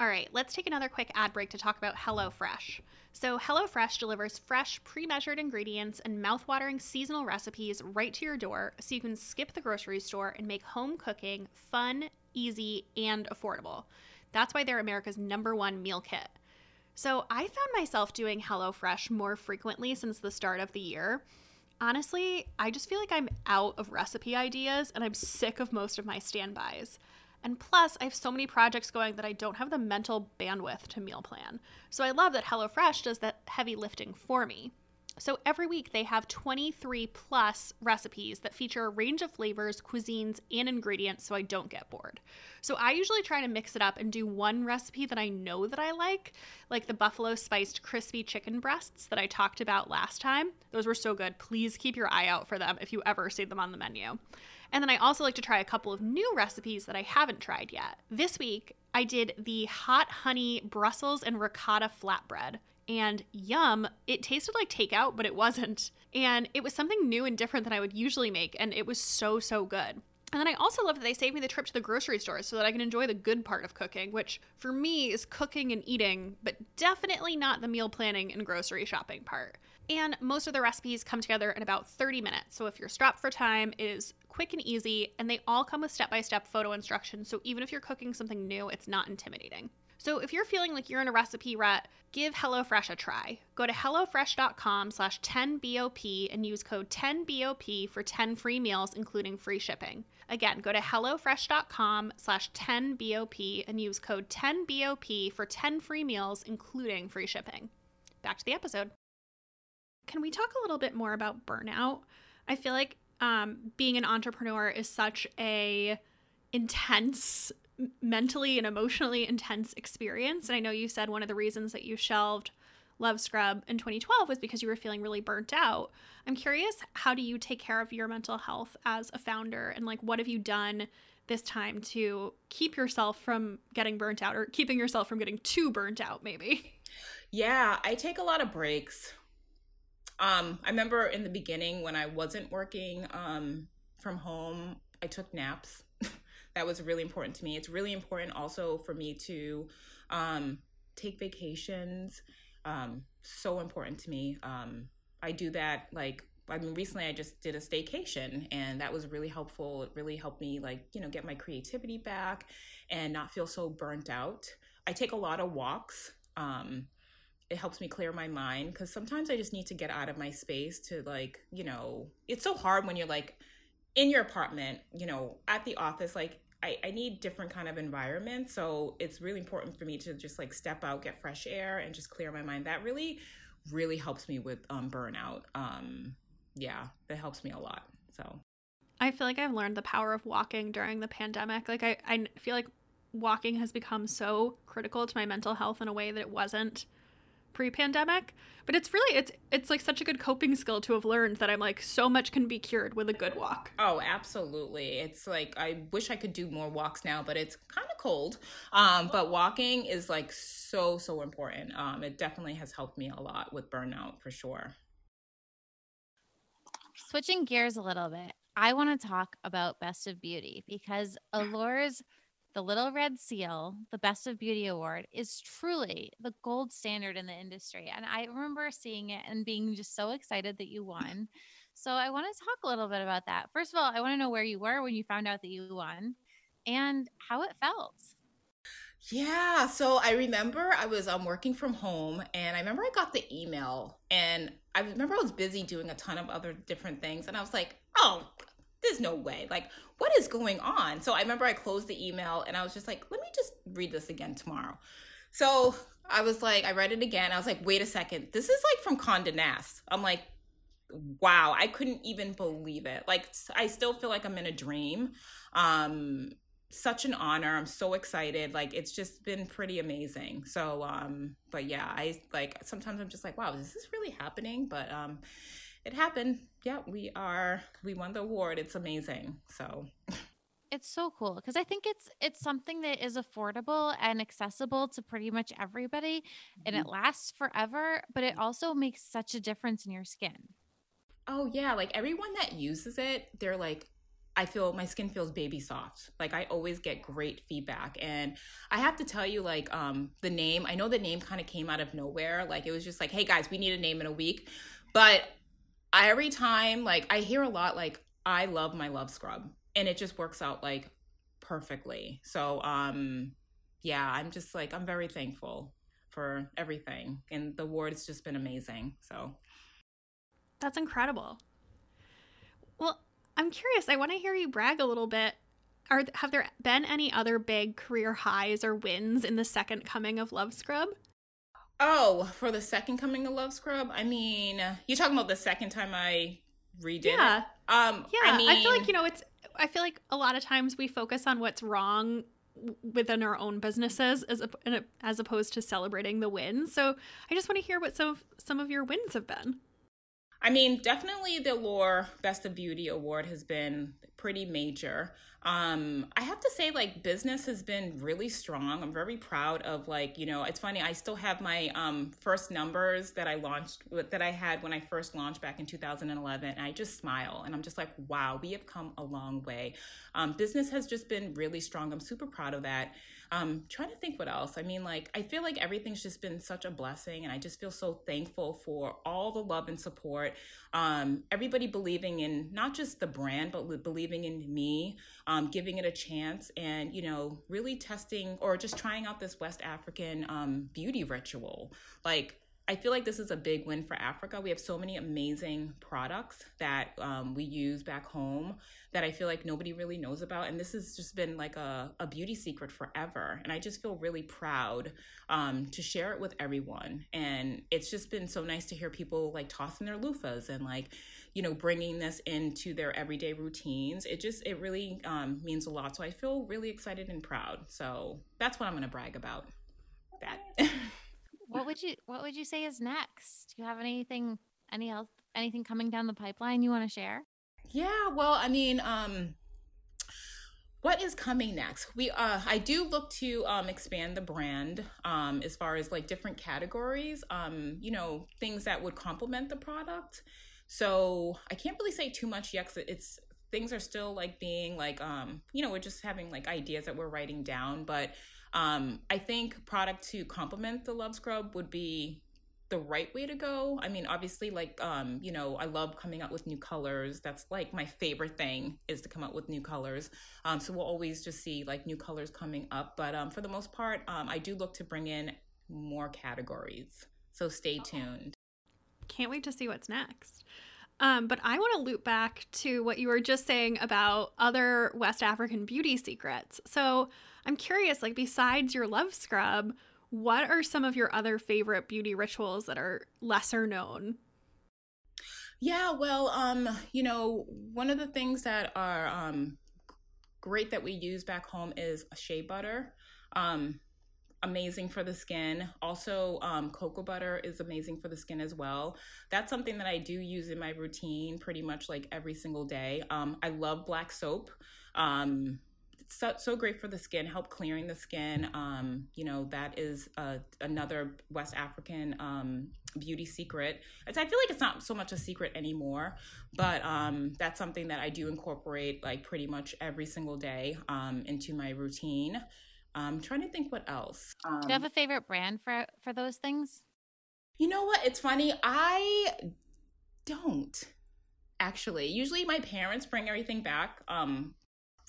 All right, let's take another quick ad break to talk about HelloFresh. So, HelloFresh delivers fresh, pre measured ingredients and mouthwatering seasonal recipes right to your door so you can skip the grocery store and make home cooking fun, easy, and affordable. That's why they're America's number one meal kit. So I found myself doing HelloFresh more frequently since the start of the year. Honestly, I just feel like I'm out of recipe ideas and I'm sick of most of my standbys. And plus, I have so many projects going that I don't have the mental bandwidth to meal plan. So I love that HelloFresh does that heavy lifting for me. So every week they have 23 plus recipes that feature a range of flavors, cuisines, and ingredients so I don't get bored. So I usually try to mix it up and do one recipe that I know that I like, like the buffalo spiced crispy chicken breasts that I talked about last time. Those were so good. Please keep your eye out for them if you ever see them on the menu. And then I also like to try a couple of new recipes that I haven't tried yet. This week, I did the hot honey Brussels and ricotta flatbread and yum, it tasted like takeout, but it wasn't. And it was something new and different than I would usually make, and it was so, so good. And then I also love that they saved me the trip to the grocery store so that I can enjoy the good part of cooking, which for me is cooking and eating, but definitely not the meal planning and grocery shopping part. And most of the recipes come together in about 30 minutes. So if you're strapped for time, it is quick and easy, and they all come with step by step photo instructions. So even if you're cooking something new, it's not intimidating. So if you're feeling like you're in a recipe rut, give HelloFresh a try. Go to HelloFresh.com slash 10BOP and use code 10BOP for 10 free meals, including free shipping. Again, go to HelloFresh.com slash 10BOP and use code 10BOP for 10 free meals, including free shipping. Back to the episode. Can we talk a little bit more about burnout? I feel like um, being an entrepreneur is such a intense mentally and emotionally intense experience. And I know you said one of the reasons that you shelved Luv Scrub in 2012 was because you were feeling really burnt out. I'm curious, how do you take care of your mental health as a founder? And like, what have you done this time to keep yourself from getting burnt out or keeping yourself from getting too burnt out, maybe? Yeah, I take a lot of breaks. Um, I remember in the beginning when I wasn't working um, from home, I took naps that was really important to me. It's really important also for me to um, take vacations. Um, so important to me. Um, I do that like I mean recently I just did a staycation and that was really helpful. It really helped me like, you know, get my creativity back and not feel so burnt out. I take a lot of walks. Um, it helps me clear my mind because sometimes I just need to get out of my space to like, you know, it's so hard when you're like in your apartment, you know, at the office, like I, I need different kind of environment. So it's really important for me to just like step out, get fresh air, and just clear my mind. That really, really helps me with um, burnout. Um, yeah, that helps me a lot. So I feel like I've learned the power of walking during the pandemic. Like I, I feel like walking has become so critical to my mental health in a way that it wasn't pre-pandemic but it's really it's it's like such a good coping skill to have learned that i'm like so much can be cured with a good walk oh absolutely it's like i wish i could do more walks now but it's kind of cold. Um, but walking is like so, so important. Um, it definitely has helped me a lot with burnout for sure. Switching gears a little bit, I want to talk about Best of Beauty because Allure's the Little Red Seal, the Best of Beauty Award, is truly the gold standard in the industry. And I remember seeing it and being just so excited that you won. So I want to talk a little bit about that. First of all, I want to know where you were when you found out that you won and how it felt. Yeah, so I remember I was um, working from home and I remember I got the email and I remember I was busy doing a ton of other different things and I was like, oh, there's no way. Like, what is going on? So I remember I closed the email and I was just like, let me just read this again tomorrow. So I was like, I read it again. I was like, wait a second. This is like from Condé Nast. I'm like, wow, I couldn't even believe it. Like I still feel like I'm in a dream. Um such an honor. I'm so excited. Like it's just been pretty amazing. So um but yeah, I like sometimes I'm just like, wow, is this really happening? But um it happened. Yeah, we are we won the award. It's amazing. So it's so cool because I think it's it's something that is affordable and accessible to pretty much everybody and it mm-hmm. lasts forever, but it also makes such a difference in your skin. Oh yeah, like everyone that uses it, they're like I feel my skin feels baby soft. Like I always get great feedback. And I have to tell you, like, um, the name, I know the name kind of came out of nowhere. Like it was just like, hey guys, we need a name in a week. But every time, like, I hear a lot, like, I love my luv scrub. And it just works out like perfectly. So um yeah, I'm just like I'm very thankful for everything. And the award has just been amazing. So that's incredible. Well, I'm curious. I want to hear you brag a little bit. Are have there been any other big career highs or wins in the second coming of Luv Scrub? Oh, for the second coming of Luv Scrub? I mean, you're talking about the second time I redid yeah. it? Um, yeah. I mean, I feel like, you know, it's, I feel like a lot of times we focus on what's wrong within our own businesses as as opposed to celebrating the wins. So I just want to hear what some of, some of your wins have been. I mean, definitely the Allure Best of Beauty Award has been pretty major. Um, I have to say, like, business has been really strong. I'm very proud of, like, you know, it's funny, I still have my um, first numbers that I launched, that I had when I first launched back in 2011. And I just smile and I'm just like, wow, we have come a long way. Um, business has just been really strong. I'm super proud of that. Um, trying to think what else. I mean, like, I feel like everything's just been such a blessing, and I just feel so thankful for all the love and support. Um, everybody believing in not just the brand, but believing in me, um, giving it a chance, and you know, really testing or just trying out this West African um, beauty ritual. Like, I feel like this is a big win for Africa. We have so many amazing products that um, we use back home that I feel like nobody really knows about. And this has just been like a, a beauty secret forever. And I just feel really proud um, to share it with everyone. And it's just been so nice to hear people like tossing their loofahs and like, you know, bringing this into their everyday routines. It just, it really um, means a lot. So I feel really excited and proud. So that's what I'm going to brag about. That. what would you what would you say is next? Do you have anything any else anything coming down the pipeline you want to share? Yeah, well, I mean, um what is coming next? We uh I do look to um expand the brand um as far as like different categories, um you know, things that would complement the product. So, I can't really say too much yet it's things are still like being like um you know, we're just having like ideas that we're writing down, but um, I think product to complement the Luv Scrub would be the right way to go. I mean, obviously, like, um, you know, I love coming out with new colors. That's like my favorite thing is to come out with new colors. Um, so we'll always just see like new colors coming up. But um, for the most part, um, I do look to bring in more categories. So stay tuned. Can't wait to see what's next. Um, but I want to loop back to what you were just saying about other West African beauty secrets. So I'm curious, like, besides your luv scrub, what are some of your other favorite beauty rituals that are lesser known? Yeah, well, um, you know, one of the things that are um, great that we use back home is shea butter. Um, amazing for the skin. Also, um, cocoa butter is amazing for the skin as well. That's something that I do use in my routine pretty much like every single day. Um, I love black soap. Um, so, so great for the skin, help clearing the skin. Um, you know, that is uh, another West African um, beauty secret. It's, I feel like it's not so much a secret anymore, but um, that's something that I do incorporate like pretty much every single day um, into my routine. I'm trying to think what else. do you have a favorite brand for for those things? You know what? It's funny. I don't actually. Usually my parents bring everything back um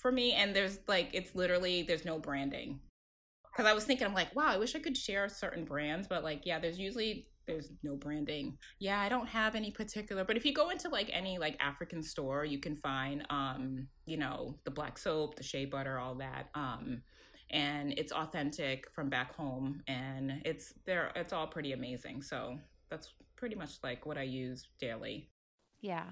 for me and there's like it's literally there's no branding. Cuz I was thinking I'm like, wow, I wish I could share certain brands, but like yeah, there's usually there's no branding. Yeah, I don't have any particular, but if you go into like any like African store, you can find um, you know, the black soap, the shea butter, all that. Um and it's authentic from back home and it's there it's all pretty amazing. So that's pretty much like what I use daily. Yeah.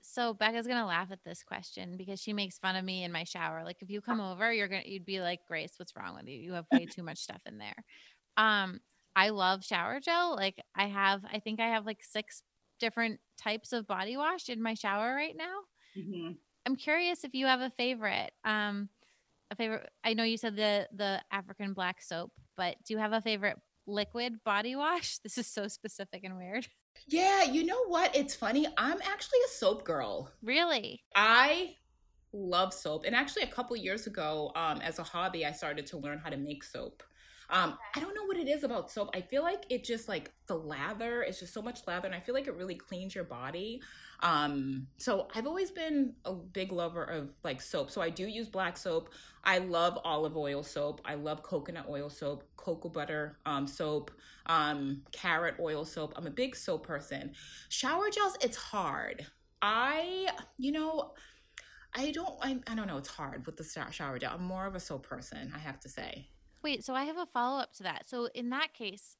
So Becca's gonna laugh at this question because she makes fun of me in my shower. Like if you come over, you're gonna you'd be like, Grace, what's wrong with you? You have way too much stuff in there. Um, I love shower gel. Like I have, I think I have like six different types of body wash in my shower right now. Mm-hmm. I'm curious if you have a favorite. Um, a favorite. I know you said the the African black soap, but do you have a favorite liquid body wash? This is so specific and weird. Yeah, you know what? It's funny. I'm actually a soap girl. Really? I love soap. And actually, a couple years ago, um, as a hobby, I started to learn how to make soap. Um, I don't know what it is about soap. I feel like it just like the lather, it's just so much lather, and I feel like it really cleans your body. Um, so I've always been a big lover of like soap. So I do use black soap. I love olive oil soap. I love coconut oil soap, cocoa butter um, soap, um, carrot oil soap. I'm a big soap person. Shower gels, it's hard. I, you know, I don't, I, I don't know. It's hard with the shower gel. I'm more of a soap person, I have to say. Wait, so I have a follow up to that. So in that case,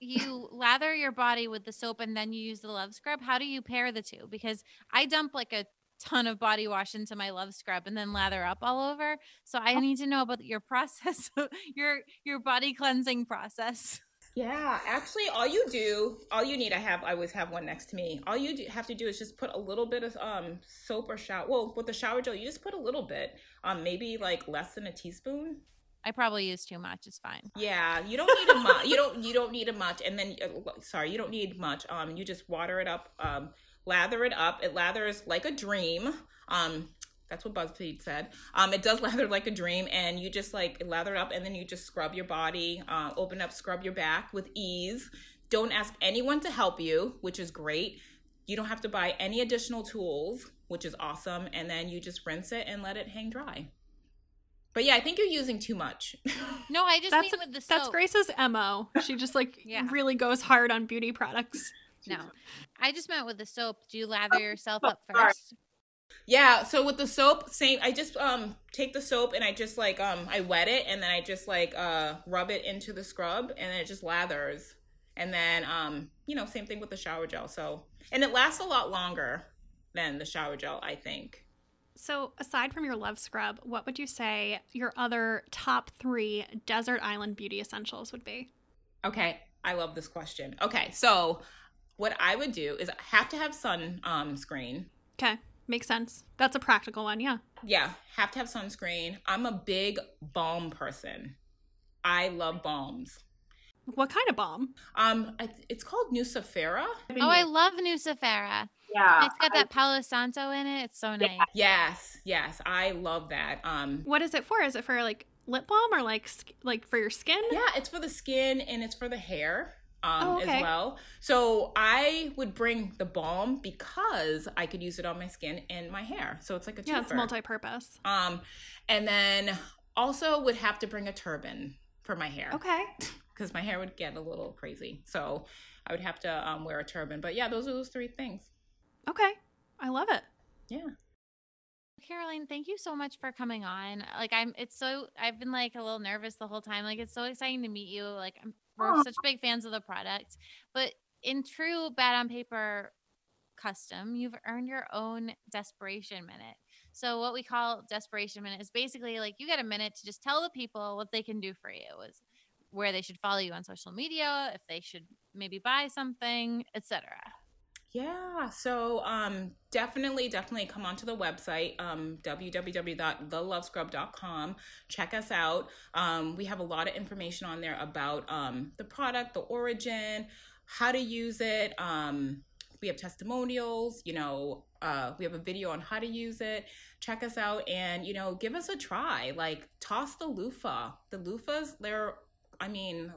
you lather your body with the soap and then you use the luv scrub. How do you pair the two? Because I dump like a ton of body wash into my luv scrub and then lather up all over. So I need to know about your process, your your body cleansing process. Yeah, actually, all you do, all you need, I have, I always have one next to me. All you do, have to do is just put a little bit of um soap or shower. Well, with the shower gel, you just put a little bit, um, maybe like less than a teaspoon. I probably use too much. It's fine. Yeah, you don't need a much. you don't you don't need a much. And then uh, sorry, you don't need much. Um, you just water it up. Um, lather it up. It lathers like a dream. Um, that's what BuzzFeed said. Um, it does lather like a dream, and you just like lather it up, and then you just scrub your body, uh, open up, scrub your back with ease. Don't ask anyone to help you, which is great. You don't have to buy any additional tools, which is awesome, and then you just rinse it and let it hang dry. But yeah, I think you're using too much. No, I just That's mean with the soap. That's Grace's mo. She just like Yeah. really goes hard on beauty products. No, I just meant with the soap. Do you lather yourself up sorry. first? yeah, so with the soap, same. I just um take the soap and I just like um I wet it and then I just like uh rub it into the scrub and then it just lathers. And then um you know same thing with the shower gel. So and it lasts a lot longer than the shower gel, I think. So, aside from your luv scrub, what would you say your other top three desert island beauty essentials would be? Okay, I love this question. Okay, so what I would do is I have to have sun um screen. Okay, makes sense. That's a practical one. Yeah. Yeah, have to have sunscreen. I'm a big balm person. I love balms. What kind of balm? Um, it's called Nucifera. Oh, I love Nucifera. yeah. It's got that Palo Santo in it. It's so nice. Yes, yes, I love that. Um, What is it for? Is it for like lip balm or like like for your skin? yeah, it's for the skin and it's for the hair. Um, Oh, okay. as well. So I would bring the balm because I could use it on my skin and my hair. So it's like a Yeah, it's multi-purpose. Um, and then also would have to bring a turban for my hair. Okay. Because my hair would get a little crazy. So I would have to um, wear a turban. But yeah, those are those three things. Okay. I love it. Yeah. Caroline, thank you so much for coming on. Like I'm it's so I've been like a little nervous the whole time. Like it's so exciting to meet you. Like I'm, we're Aw. such big fans of the product. But in true bad on paper custom, you've earned your own desperation minute. So what we call desperation minute is basically like you get a minute to just tell the people what they can do for you. Is where they should follow you on social media, if they should maybe buy something, etc. Yeah, so um, definitely, definitely come onto the website, um, www.theluvscrub.com. Check us out. Um, we have a lot of information on there about um, the product, the origin, how to use it. Um, we have testimonials, you know, uh, we have a video on how to use it. Check us out and, you know, give us a try. Like, toss the loofah. The loofahs, they're, I mean,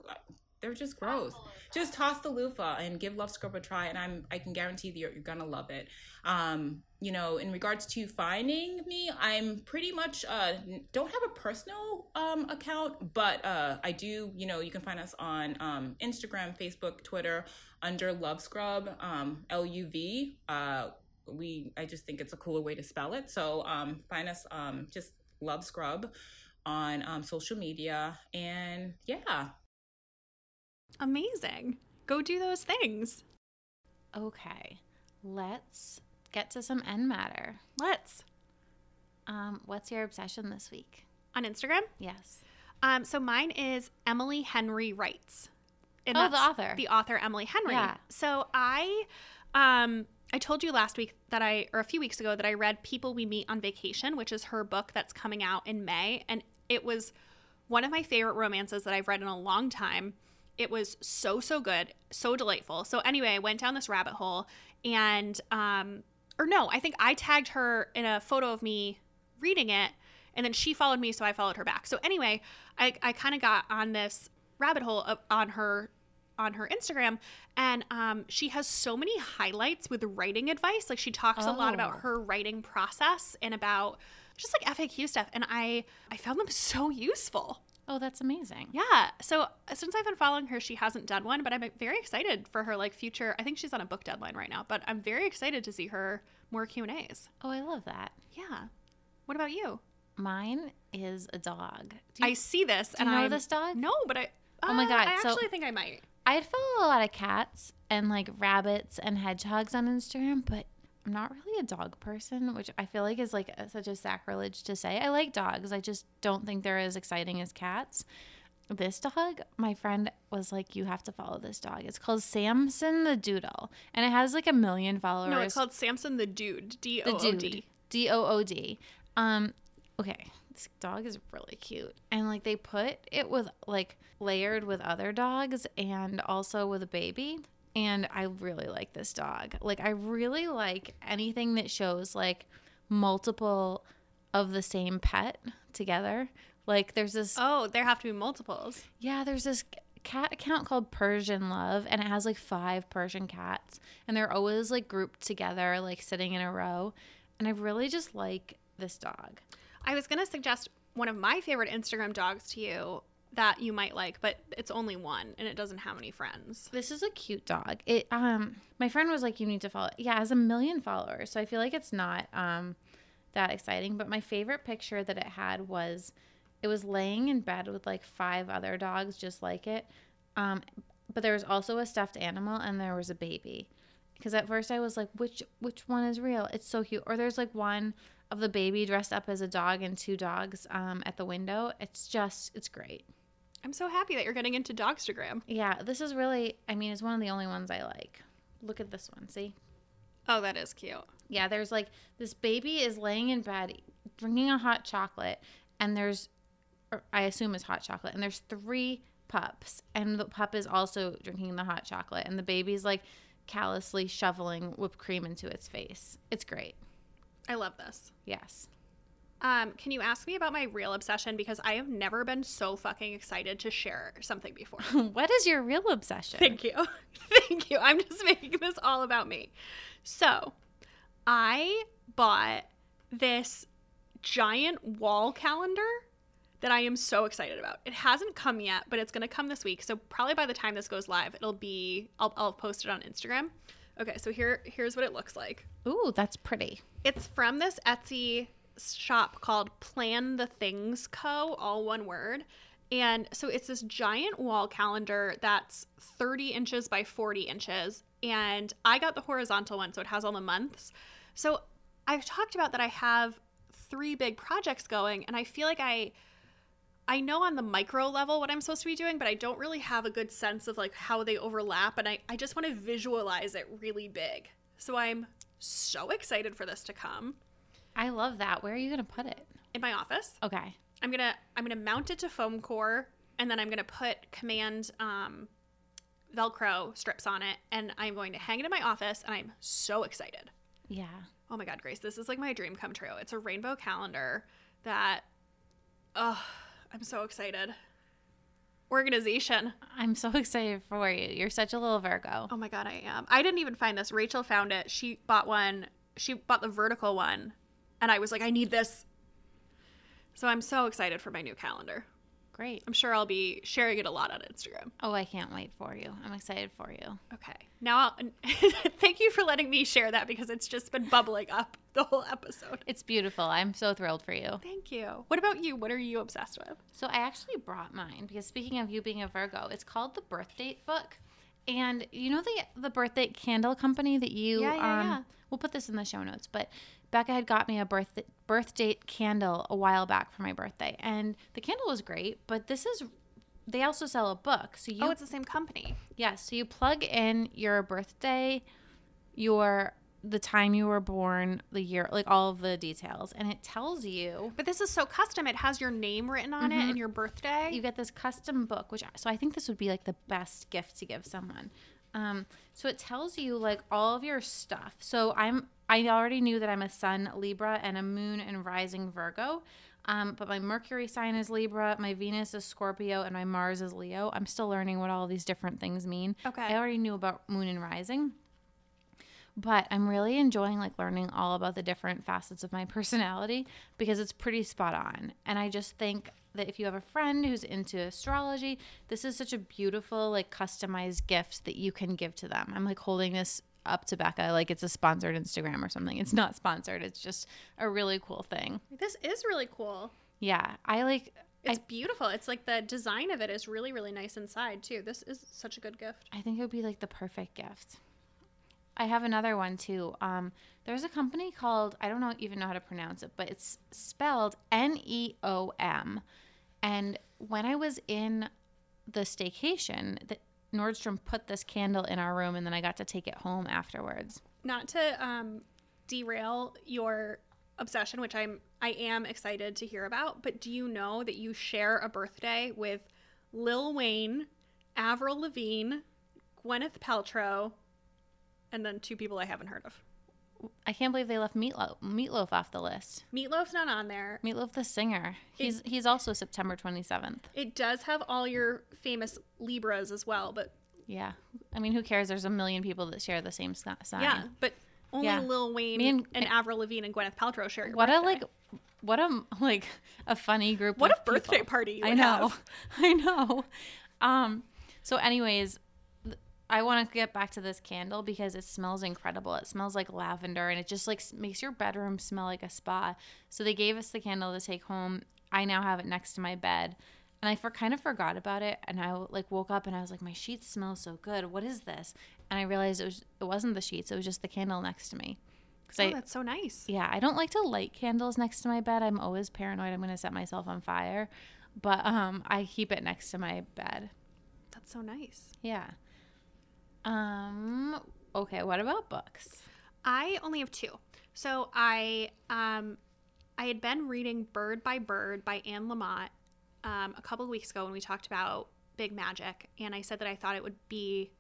they're just gross. Just toss the loofah and give Luv Scrub a try, and I'm I can guarantee that you're, you're gonna love it. Um, you know, in regards to finding me, I'm pretty much uh don't have a personal um account, but uh I do. You know, you can find us on um Instagram, Facebook, Twitter under Luv Scrub, um L U V. Uh, we I just think it's a cooler way to spell it. So um find us um just Luv Scrub on um, social media and yeah Amazing. Go do those things. Okay, let's get to some end matter. Let's. Um, what's your obsession this week? On Instagram? Yes. Um, so mine is Emily Henry Writes. And oh, the author. The author Emily Henry. Yeah. So I um I told you last week that I or a few weeks ago that I read People We Meet on Vacation, which is her book that's coming out in May. And it was one of my favorite romances that I've read in a long time. It was so, so good, so delightful. So, anyway, I went down this rabbit hole and, um, or no, I think I tagged her in a photo of me reading it and then she followed me, so I followed her back. So, anyway, I, I kind of got on this rabbit hole on her on her Instagram and um, she has so many highlights with writing advice like she talks oh. a lot about oh. her writing process and about just like FAQ stuff and I I found them so useful. Oh, that's amazing. Yeah. So since I've been following her, she hasn't done one, but I'm very excited for her like future. I think she's on a book deadline right now, but I'm very excited to see her more Q and A's. Oh, I love that. Yeah. What about you? Mine is a dog. You, I see this. Do and you know I this dog? No, but I. Uh, oh my god! I actually so think I might. I follow a lot of cats and like rabbits and hedgehogs on Instagram, but I'm not really a dog person, which I feel like is like a, such a sacrilege to say. I like dogs. I just don't think they're as exciting as cats. This dog, my friend was like, you have to follow this dog. It's called Samson the Doodle, and it has like a million followers. No, it's called Samson the Dood. D O O D. D O O D. Um, okay, this dog is really cute, and like they put it with like layered with other dogs and also with a baby and I really like this dog. Like I really like anything that shows like multiple of the same pet together. Like there's this Oh, there have to be multiples. Yeah, there's this cat account called Persian Love and it has like five Persian cats and they're always like grouped together like sitting in a row and I really just like this dog. I was going to suggest one of my favorite Instagram dogs to you that you might like, but it's only one and it doesn't have any friends. This is a cute dog. It um my friend was like you need to follow. Yeah, it has a million followers. So I feel like it's not um that exciting, but my favorite picture that it had was it was laying in bed with like five other dogs just like it. Um but there was also a stuffed animal and there was a baby. Because at first I was like which which one is real? It's so cute. Or there's like one of the baby dressed up as a dog and two dogs um, at the window. It's just, it's great. I'm so happy that you're getting into Dogstagram. Yeah, this is really, I mean, it's one of the only ones I like. Look at this one, see? Oh, that is cute. Yeah, there's like this baby is laying in bed drinking a hot chocolate, and there's, I assume it's hot chocolate, and there's three pups, and the pup is also drinking the hot chocolate, and the baby's like callously shoveling whipped cream into its face. It's great. I love this. Yes. Um, can you ask me about my real obsession? Because I have never been so fucking excited to share something before. what is your real obsession? Thank you. Thank you. I'm just making this all about me. So, I bought this giant wall calendar that I am so excited about. It hasn't come yet, but it's going to come this week. So, probably by the time this goes live, it'll be, I'll, I'll post it on Instagram. Okay, so here here's what it looks like. Ooh, that's pretty. It's from this Etsy shop called Plan the Things Co., all one word. And so it's this giant wall calendar that's 30 inches by 40 inches. And I got the horizontal one, so it has all the months. So I've talked about that I have three big projects going, and I feel like I. I know on the micro level what I'm supposed to be doing, but I don't really have a good sense of like how they overlap and I, I just want to visualize it really big. So I'm so excited for this to come I love that. Where are you gonna put it? in my office. Okay. I'm gonna I'm gonna mount it to foam core, and then I'm gonna put command um, Velcro strips on it, and I'm going to hang it in my office. And I'm so excited. Yeah. Oh my god, Grace, this is like my dream come true. It's a rainbow calendar that, oh, I'm so excited. Organization. I'm so excited for you. You're such a little Virgo. Oh my god, I am. I didn't even find this. Rachel found it. She bought one. She bought the vertical one, and I was like, I need this. So I'm so excited for my new calendar. Great. I'm sure I'll be sharing it a lot on Instagram. Oh, I can't wait for you. I'm excited for you. Okay. Now, I'll, thank you for letting me share that because it's just been bubbling up the whole episode. It's beautiful. I'm so thrilled for you. Thank you. What about you? What are you obsessed with? So I actually brought mine because speaking of you being a Virgo, it's called the Birth Date Book. And you know the the birth date candle company that you Yeah, yeah, um yeah. we'll put this in the show notes, but Becca had got me a birth birth date candle a while back for my birthday. And the candle was great, but this is they also sell a book. So you oh, it's the same company. Yes, so you plug in your birthday, your the time you were born, the year, like all of the details, and it tells you But this is so custom. It has your name written on it and your birthday. you get this custom book, which so I think this would be like the best gift to give someone. Um, so it tells you like all of your stuff. So I'm I already knew that I'm a Sun Libra and a Moon and Rising Virgo. Um, but my Mercury sign is Libra, my Venus is Scorpio, and my Mars is Leo. I'm still learning what all these different things mean. Okay. I already knew about Moon and Rising but I'm really enjoying like learning all about the different facets of my personality because it's pretty spot on. And I just think that if you have a friend who's into astrology, this is such a beautiful like customized gift that you can give to them. I'm like holding this up to Becca like it's a sponsored Instagram or something. It's not sponsored. It's just a really cool thing. This is really cool. Yeah, I like It's beautiful. It's like the design of it is really, really nice inside too. This is such a good gift. I think it would be like the perfect gift. I have another one too. Um, there's a company called I don't know even know how to pronounce it, but it's spelled N E O M. And when I was in the staycation, the, Nordstrom put this candle in our room, and then I got to take it home afterwards. Not to um, derail your obsession, which I'm I am excited to hear about, but do you know that you share a birthday with Lil Wayne, Avril Lavigne, Gwyneth Paltrow, and then two people I haven't heard of. I can't believe they left Meatloaf, Meatloaf off the list. Meatloaf's not on there. Meatloaf, the singer, he's he's also September 27th. It does have all your famous Libras as well, but Yeah, I mean, who cares? There's a million people that share the same sign. yeah, but only Yeah. Lil Wayne Me and- and, Avril Lavigne and Gwyneth Paltrow share your what a like what a like a funny group What a birthday people. party you i know have. i know um so anyways i want to get back to this candle because it smells incredible it smells like lavender and it just like makes your bedroom smell like a spa so they gave us the candle to take home i now have it next to my bed and I for, kind of forgot about it, and I like woke up and I was like, "My sheets smell so good. What is this?" And I realized it was it wasn't the sheets; it was just the candle next to me. Because Oh, I that's so nice. yeah, I don't like to light candles next to my bed. I'm always paranoid I'm going to set myself on fire. But um I keep it next to my bed. That's so nice. Yeah. Um okay, what about books? I only have two. So I um I had been reading Bird by Bird by Anne Lamott um, a couple of weeks ago when we talked about Big Magic, and I said that I thought it would be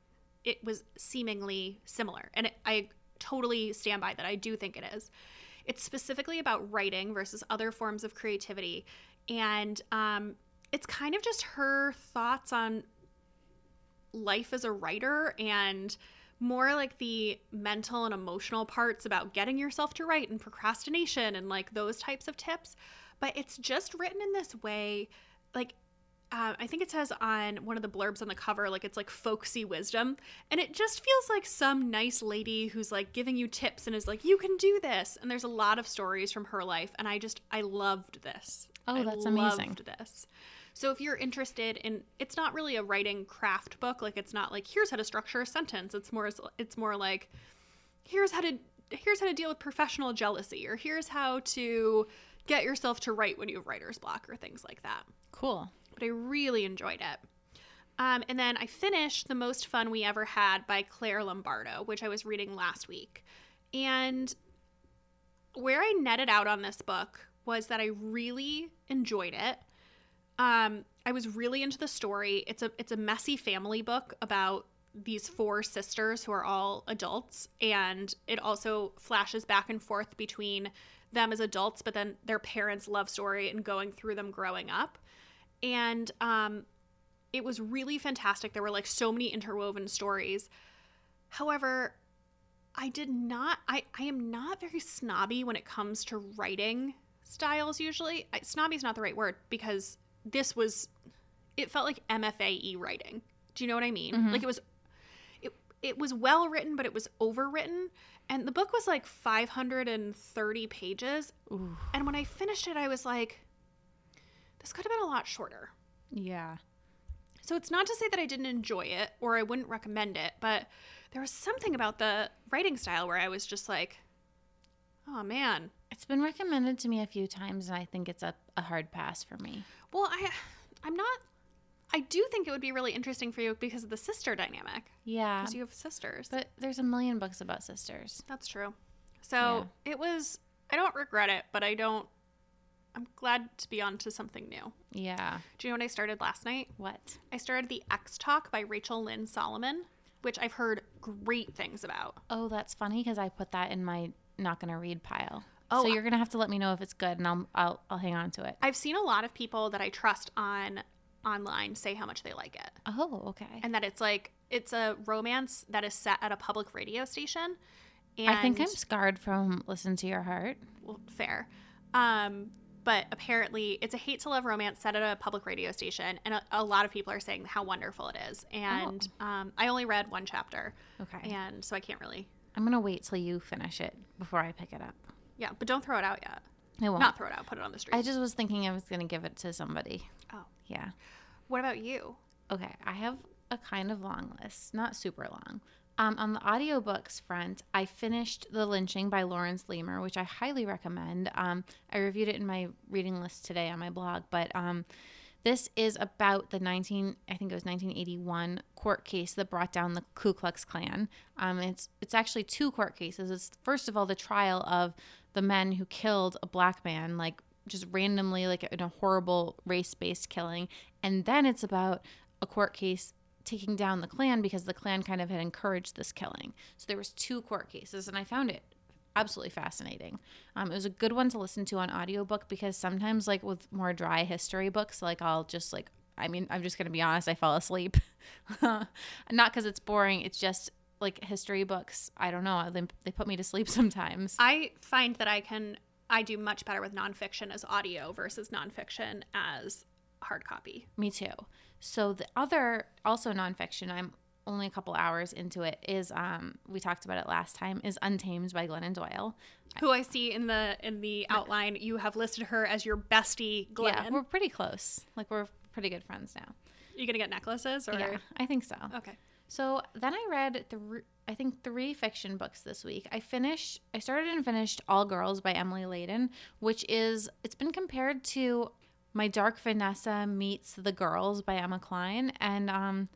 it was seemingly similar, and it, I totally stand by that. I do think it is. It's specifically about writing versus other forms of creativity, and um, it's kind of just her thoughts on life as a writer and more like the mental and emotional parts about getting yourself to write and procrastination and like those types of tips. But it's just written in this way, like uh, I think it says on one of the blurbs on the cover, like it's like folksy wisdom. And it just feels like some nice lady who's like giving you tips and is like, you can do this. And there's a lot of stories from her life. And I just, I loved this. Oh, I that's amazing. Loved this. So if you're interested in, it's not really a writing craft book. Like it's not like here's how to structure a sentence. It's more, it's more like here's how to, here's how to deal with professional jealousy, or here's how to get yourself to write when you have writer's block, or things like that Cool. but I really enjoyed it. Um, and then I finished The Most Fun We Ever Had by Claire Lombardo, which I was reading last week. And where I netted out on this book was that I really enjoyed it. Um, I was really into the story. It's a it's a messy family book about these four sisters who are all adults, and it also flashes back and forth between them as adults, but then their parents' love story and going through them growing up. And um, it was really fantastic. There were like so many interwoven stories. However, I did not, I, I am not very snobby when it comes to writing styles usually. I, snobby is not the right word because this was, it felt like MFAE writing. Do you know what I mean? Mhm. Like it was, it, it was well written, but it was overwritten. And the book was like 530 pages. Ooh. And when I finished it, I was like, this could have been a lot shorter. Yeah. So it's not to say that I didn't enjoy it or I wouldn't recommend it, but there was something about the writing style where I was just like, oh man. It's been recommended to me a few times, and I think it's a, a hard pass for me. Well, I I'm not I do think it would be really interesting for you because of the sister dynamic. Yeah. Because you have sisters. But there's a million books about sisters. That's true. So it was I don't regret it, but I don't I'm glad to be on to something new. Yeah. Do you know what I started last night? What? I started the Ex Talk by Rachel Lynn Solomon, which I've heard great things about. Oh, that's funny because I put that in my not gonna read pile. Oh, so you're gonna have to let me know if it's good, and I'll I'll, I'll hang on to it. I've seen a lot of people that I trust on online say how much they like it. Oh, okay. And that it's like it's a romance that is set at a public radio station. And I think I'm scarred from Listen to Your Heart. well, fair. Um, but apparently it's a hate to love romance set at a public radio station and a, a lot of people are saying how wonderful it is. And um, I only read one chapter Okay. and so I can't really I'm gonna wait till you finish it before I pick it up. Yeah, but don't throw it out yet. I won't. Not throw it out, put it on the street. I just was thinking I was gonna give it to somebody. oh. Yeah. What about you? Okay, I have a kind of long list, not super long. Um, on the audiobooks front, I finished The Lynching by Lawrence Leamer, which I highly recommend. Um, I reviewed it in my reading list today on my blog, but um, this is about the 19, I think it was 1981 court case that brought down the Ku Klux Klan. Um, it's it's actually two court cases. It's first of all the trial of the men who killed a black man, like just randomly, like in a horrible race-based killing, and then it's about a court case taking down the Klan because the Klan kind of had encouraged this killing. So there was two court cases, and I found it absolutely fascinating. Um, it was a good one to listen to on audiobook because sometimes, like with more dry history books, like I'll just like, I mean, I'm just gonna be honest, I fell asleep. Not because it's boring. It's just like history books. I don't know. They, they put me to sleep sometimes. I find that I can I do much better with nonfiction as audio versus nonfiction as hard copy. Me too. So the other also nonfiction, I'm only a couple hours into it, is um we talked about it last time, is Untamed by Glennon Doyle. Who I see in the in the outline, you have listed her as your bestie, Glennon. Yeah, we're pretty close. Like we're pretty good friends now. you gonna get necklaces or Yeah, I think so. okay? So then I read three, I think three fiction books this week. I finished, I started and finished All Girls by Emily Layden, which is it's been compared to My Dark Vanessa meets The Girls by Emma Cline, and um,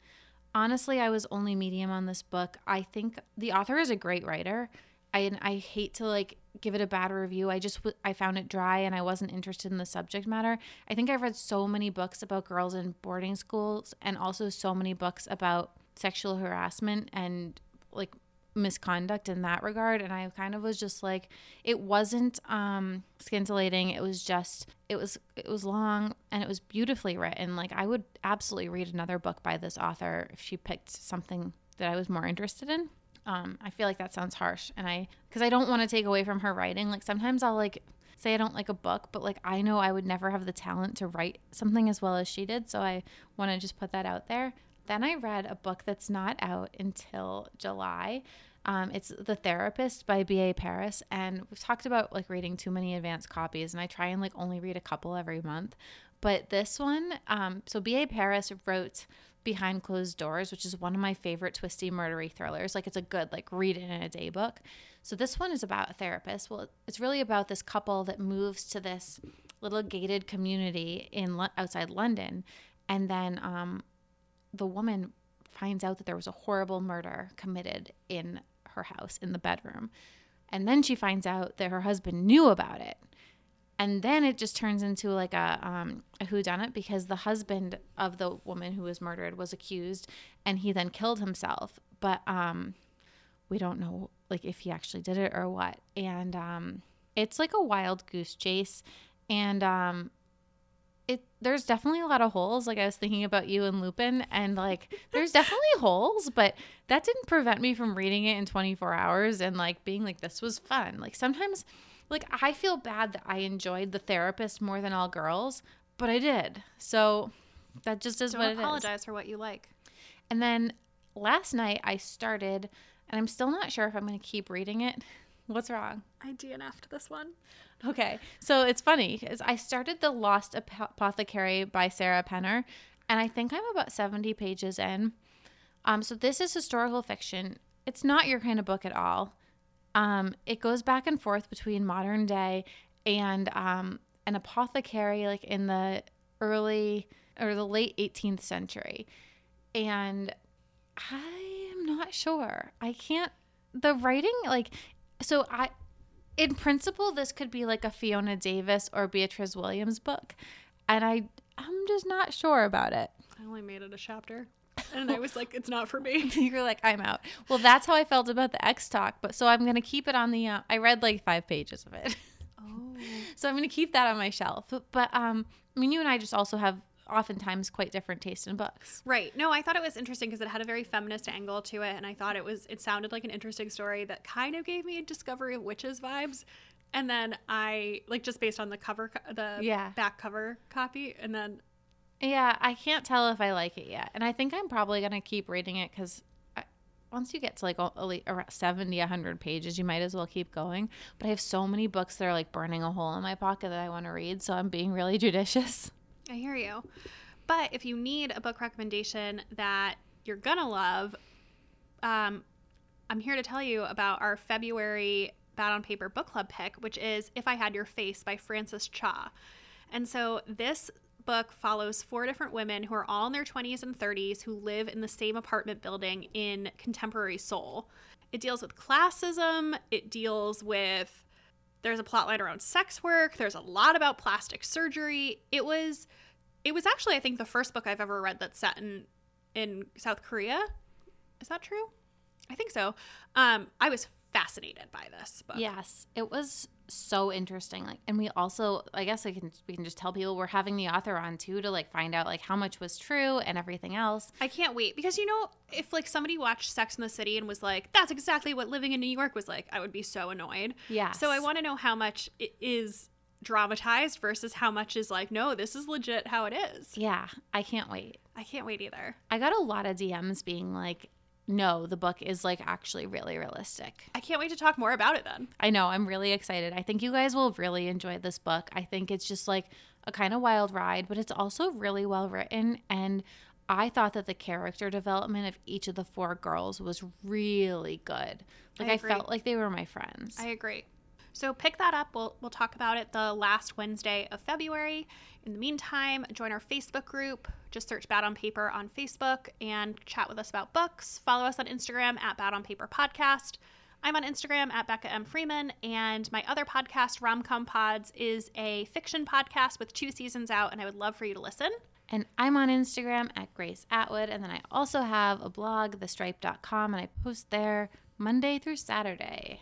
honestly, I was only medium on this book. I think the author is a great writer. I I hate to like give it a bad review. I just I found it dry and I wasn't interested in the subject matter. I think I've read so many books about girls in boarding schools and also so many books about sexual harassment and like misconduct in that regard. And I kind of was just like it wasn't um scintillating. It was just it was it was long and it was beautifully written. Like I would absolutely read another book by this author if she picked something that I was more interested in. Um I feel like that sounds harsh. And I cuz I don't want to take away from her writing. Like sometimes I'll like say I don't like a book but like I know I would never have the talent to write something as well as she did. So I want to just put that out there then I read a book that's not out until July. Um, it's The Therapist by B.A. Paris. And we've talked about like reading too many advanced copies, and I try and like only read a couple every month. But this one, um, so B.A. Paris wrote Behind Closed Doors, which is one of my favorite twisty murdery thrillers. Like it's a good like read it in a day book. So this one is about a therapist. Well, it's really about this couple that moves to this little gated community in outside London, and then um, the woman finds out that there was a horrible murder committed in her house in the bedroom. And then she finds out that her husband knew about it. And then it just turns into like a um, a whodunit because the husband of the woman who was murdered was accused, and he then killed himself. But um, we don't know like if he actually did it or what. And um, it's like a wild goose chase, and um, it there's definitely a lot of holes. Like I was thinking about you and Lupin, and like there's definitely holes, but that didn't prevent me from reading it in 24 hours and like being like this was fun. Like sometimes, like I feel bad that I enjoyed the therapist more than all girls, but I did. So that just is Don't what it is. apologize for what you like. And then last night I started, and I'm still not sure if I'm going to keep reading it. What's wrong? I DNF'd this one. Okay. So it's funny because I started The Lost Apothecary by Sarah Penner, and I think I'm about 70 pages in. Um, so this is historical fiction. It's not your kind of book at all. Um, it goes back and forth between modern day and um, an apothecary, like in the early or the late 18th century. And I am not sure. I can't. The writing, like, so I, in principle, this could be like a Fiona Davis or Beatriz Williams book, and I, I'm just not sure about it. I only made it a chapter. And I was like, it's not for me. You're like, I'm out. Well, that's how I felt about the Ex Talk, but so I'm gonna keep it on the. Uh, I read like five pages of it, Oh. so I'm gonna keep that on my shelf. But, but um, I mean, you and I just also have oftentimes quite different taste in books. Right. No, I thought it was interesting because it had a very feminist angle to it, and I thought it was it sounded like an interesting story that kind of gave me a Discovery of Witches vibes. And then I like just based on the cover, co- the Yeah. back cover copy, and then Yeah, I can't tell if I like it yet. And I think I'm probably going to keep reading it because once you get to like around 70, 100 pages, you might as well keep going. But I have so many books that are like burning a hole in my pocket that I want to read. So I'm being really judicious. I hear you. But if you need a book recommendation that you're gonna love, um, I'm here to tell you about our February Bad on Paper book club pick, which is If I Had Your Face by Frances Cha. And so this book follows four different women who are all in their 20s and 30s who live in the same apartment building in contemporary Seoul. It deals with classism, it deals with there's a plotline around sex work, there's a lot about plastic surgery. It was it was actually I think the first book I've ever read that's set in in South Korea. Is that true? I think so. Um I was fascinated by this book. Yes, it was so interesting. Like, and we also, I guess, I can we can just tell people we're having the author on too to like find out like how much was true and everything else. I can't wait because you know if like somebody watched Sex in the City and was like that's exactly what living in New York was like, I would be so annoyed. Yeah. So I want to know how much it is dramatized versus how much is like no, this is legit how it is. Yeah, I can't wait. I can't wait either. I got a lot of DMs being like, "No, the book is like actually really realistic." I can't wait to talk more about it then. I know. I'm really excited. I think you guys will really enjoy this book. I think it's just like a kind of wild ride, but it's also really well written. And I thought that the character development of each of the four girls was really good. Like, I I, felt like they were my friends. I agree. So pick that up. We'll we'll talk about it the last Wednesday of February. In the meantime, join our Facebook group. Just search Bad on Paper on Facebook and chat with us about books. Follow us on Instagram at Bad on Paper Podcast. I'm on Instagram at Becca M. Freeman, and my other podcast, Romcom Pods, is a fiction podcast with two seasons out, and I would love for you to listen. and I'm on Instagram at Grace Atwood. And then I also have a blog, thestripe.com, and I post there Monday through Saturday.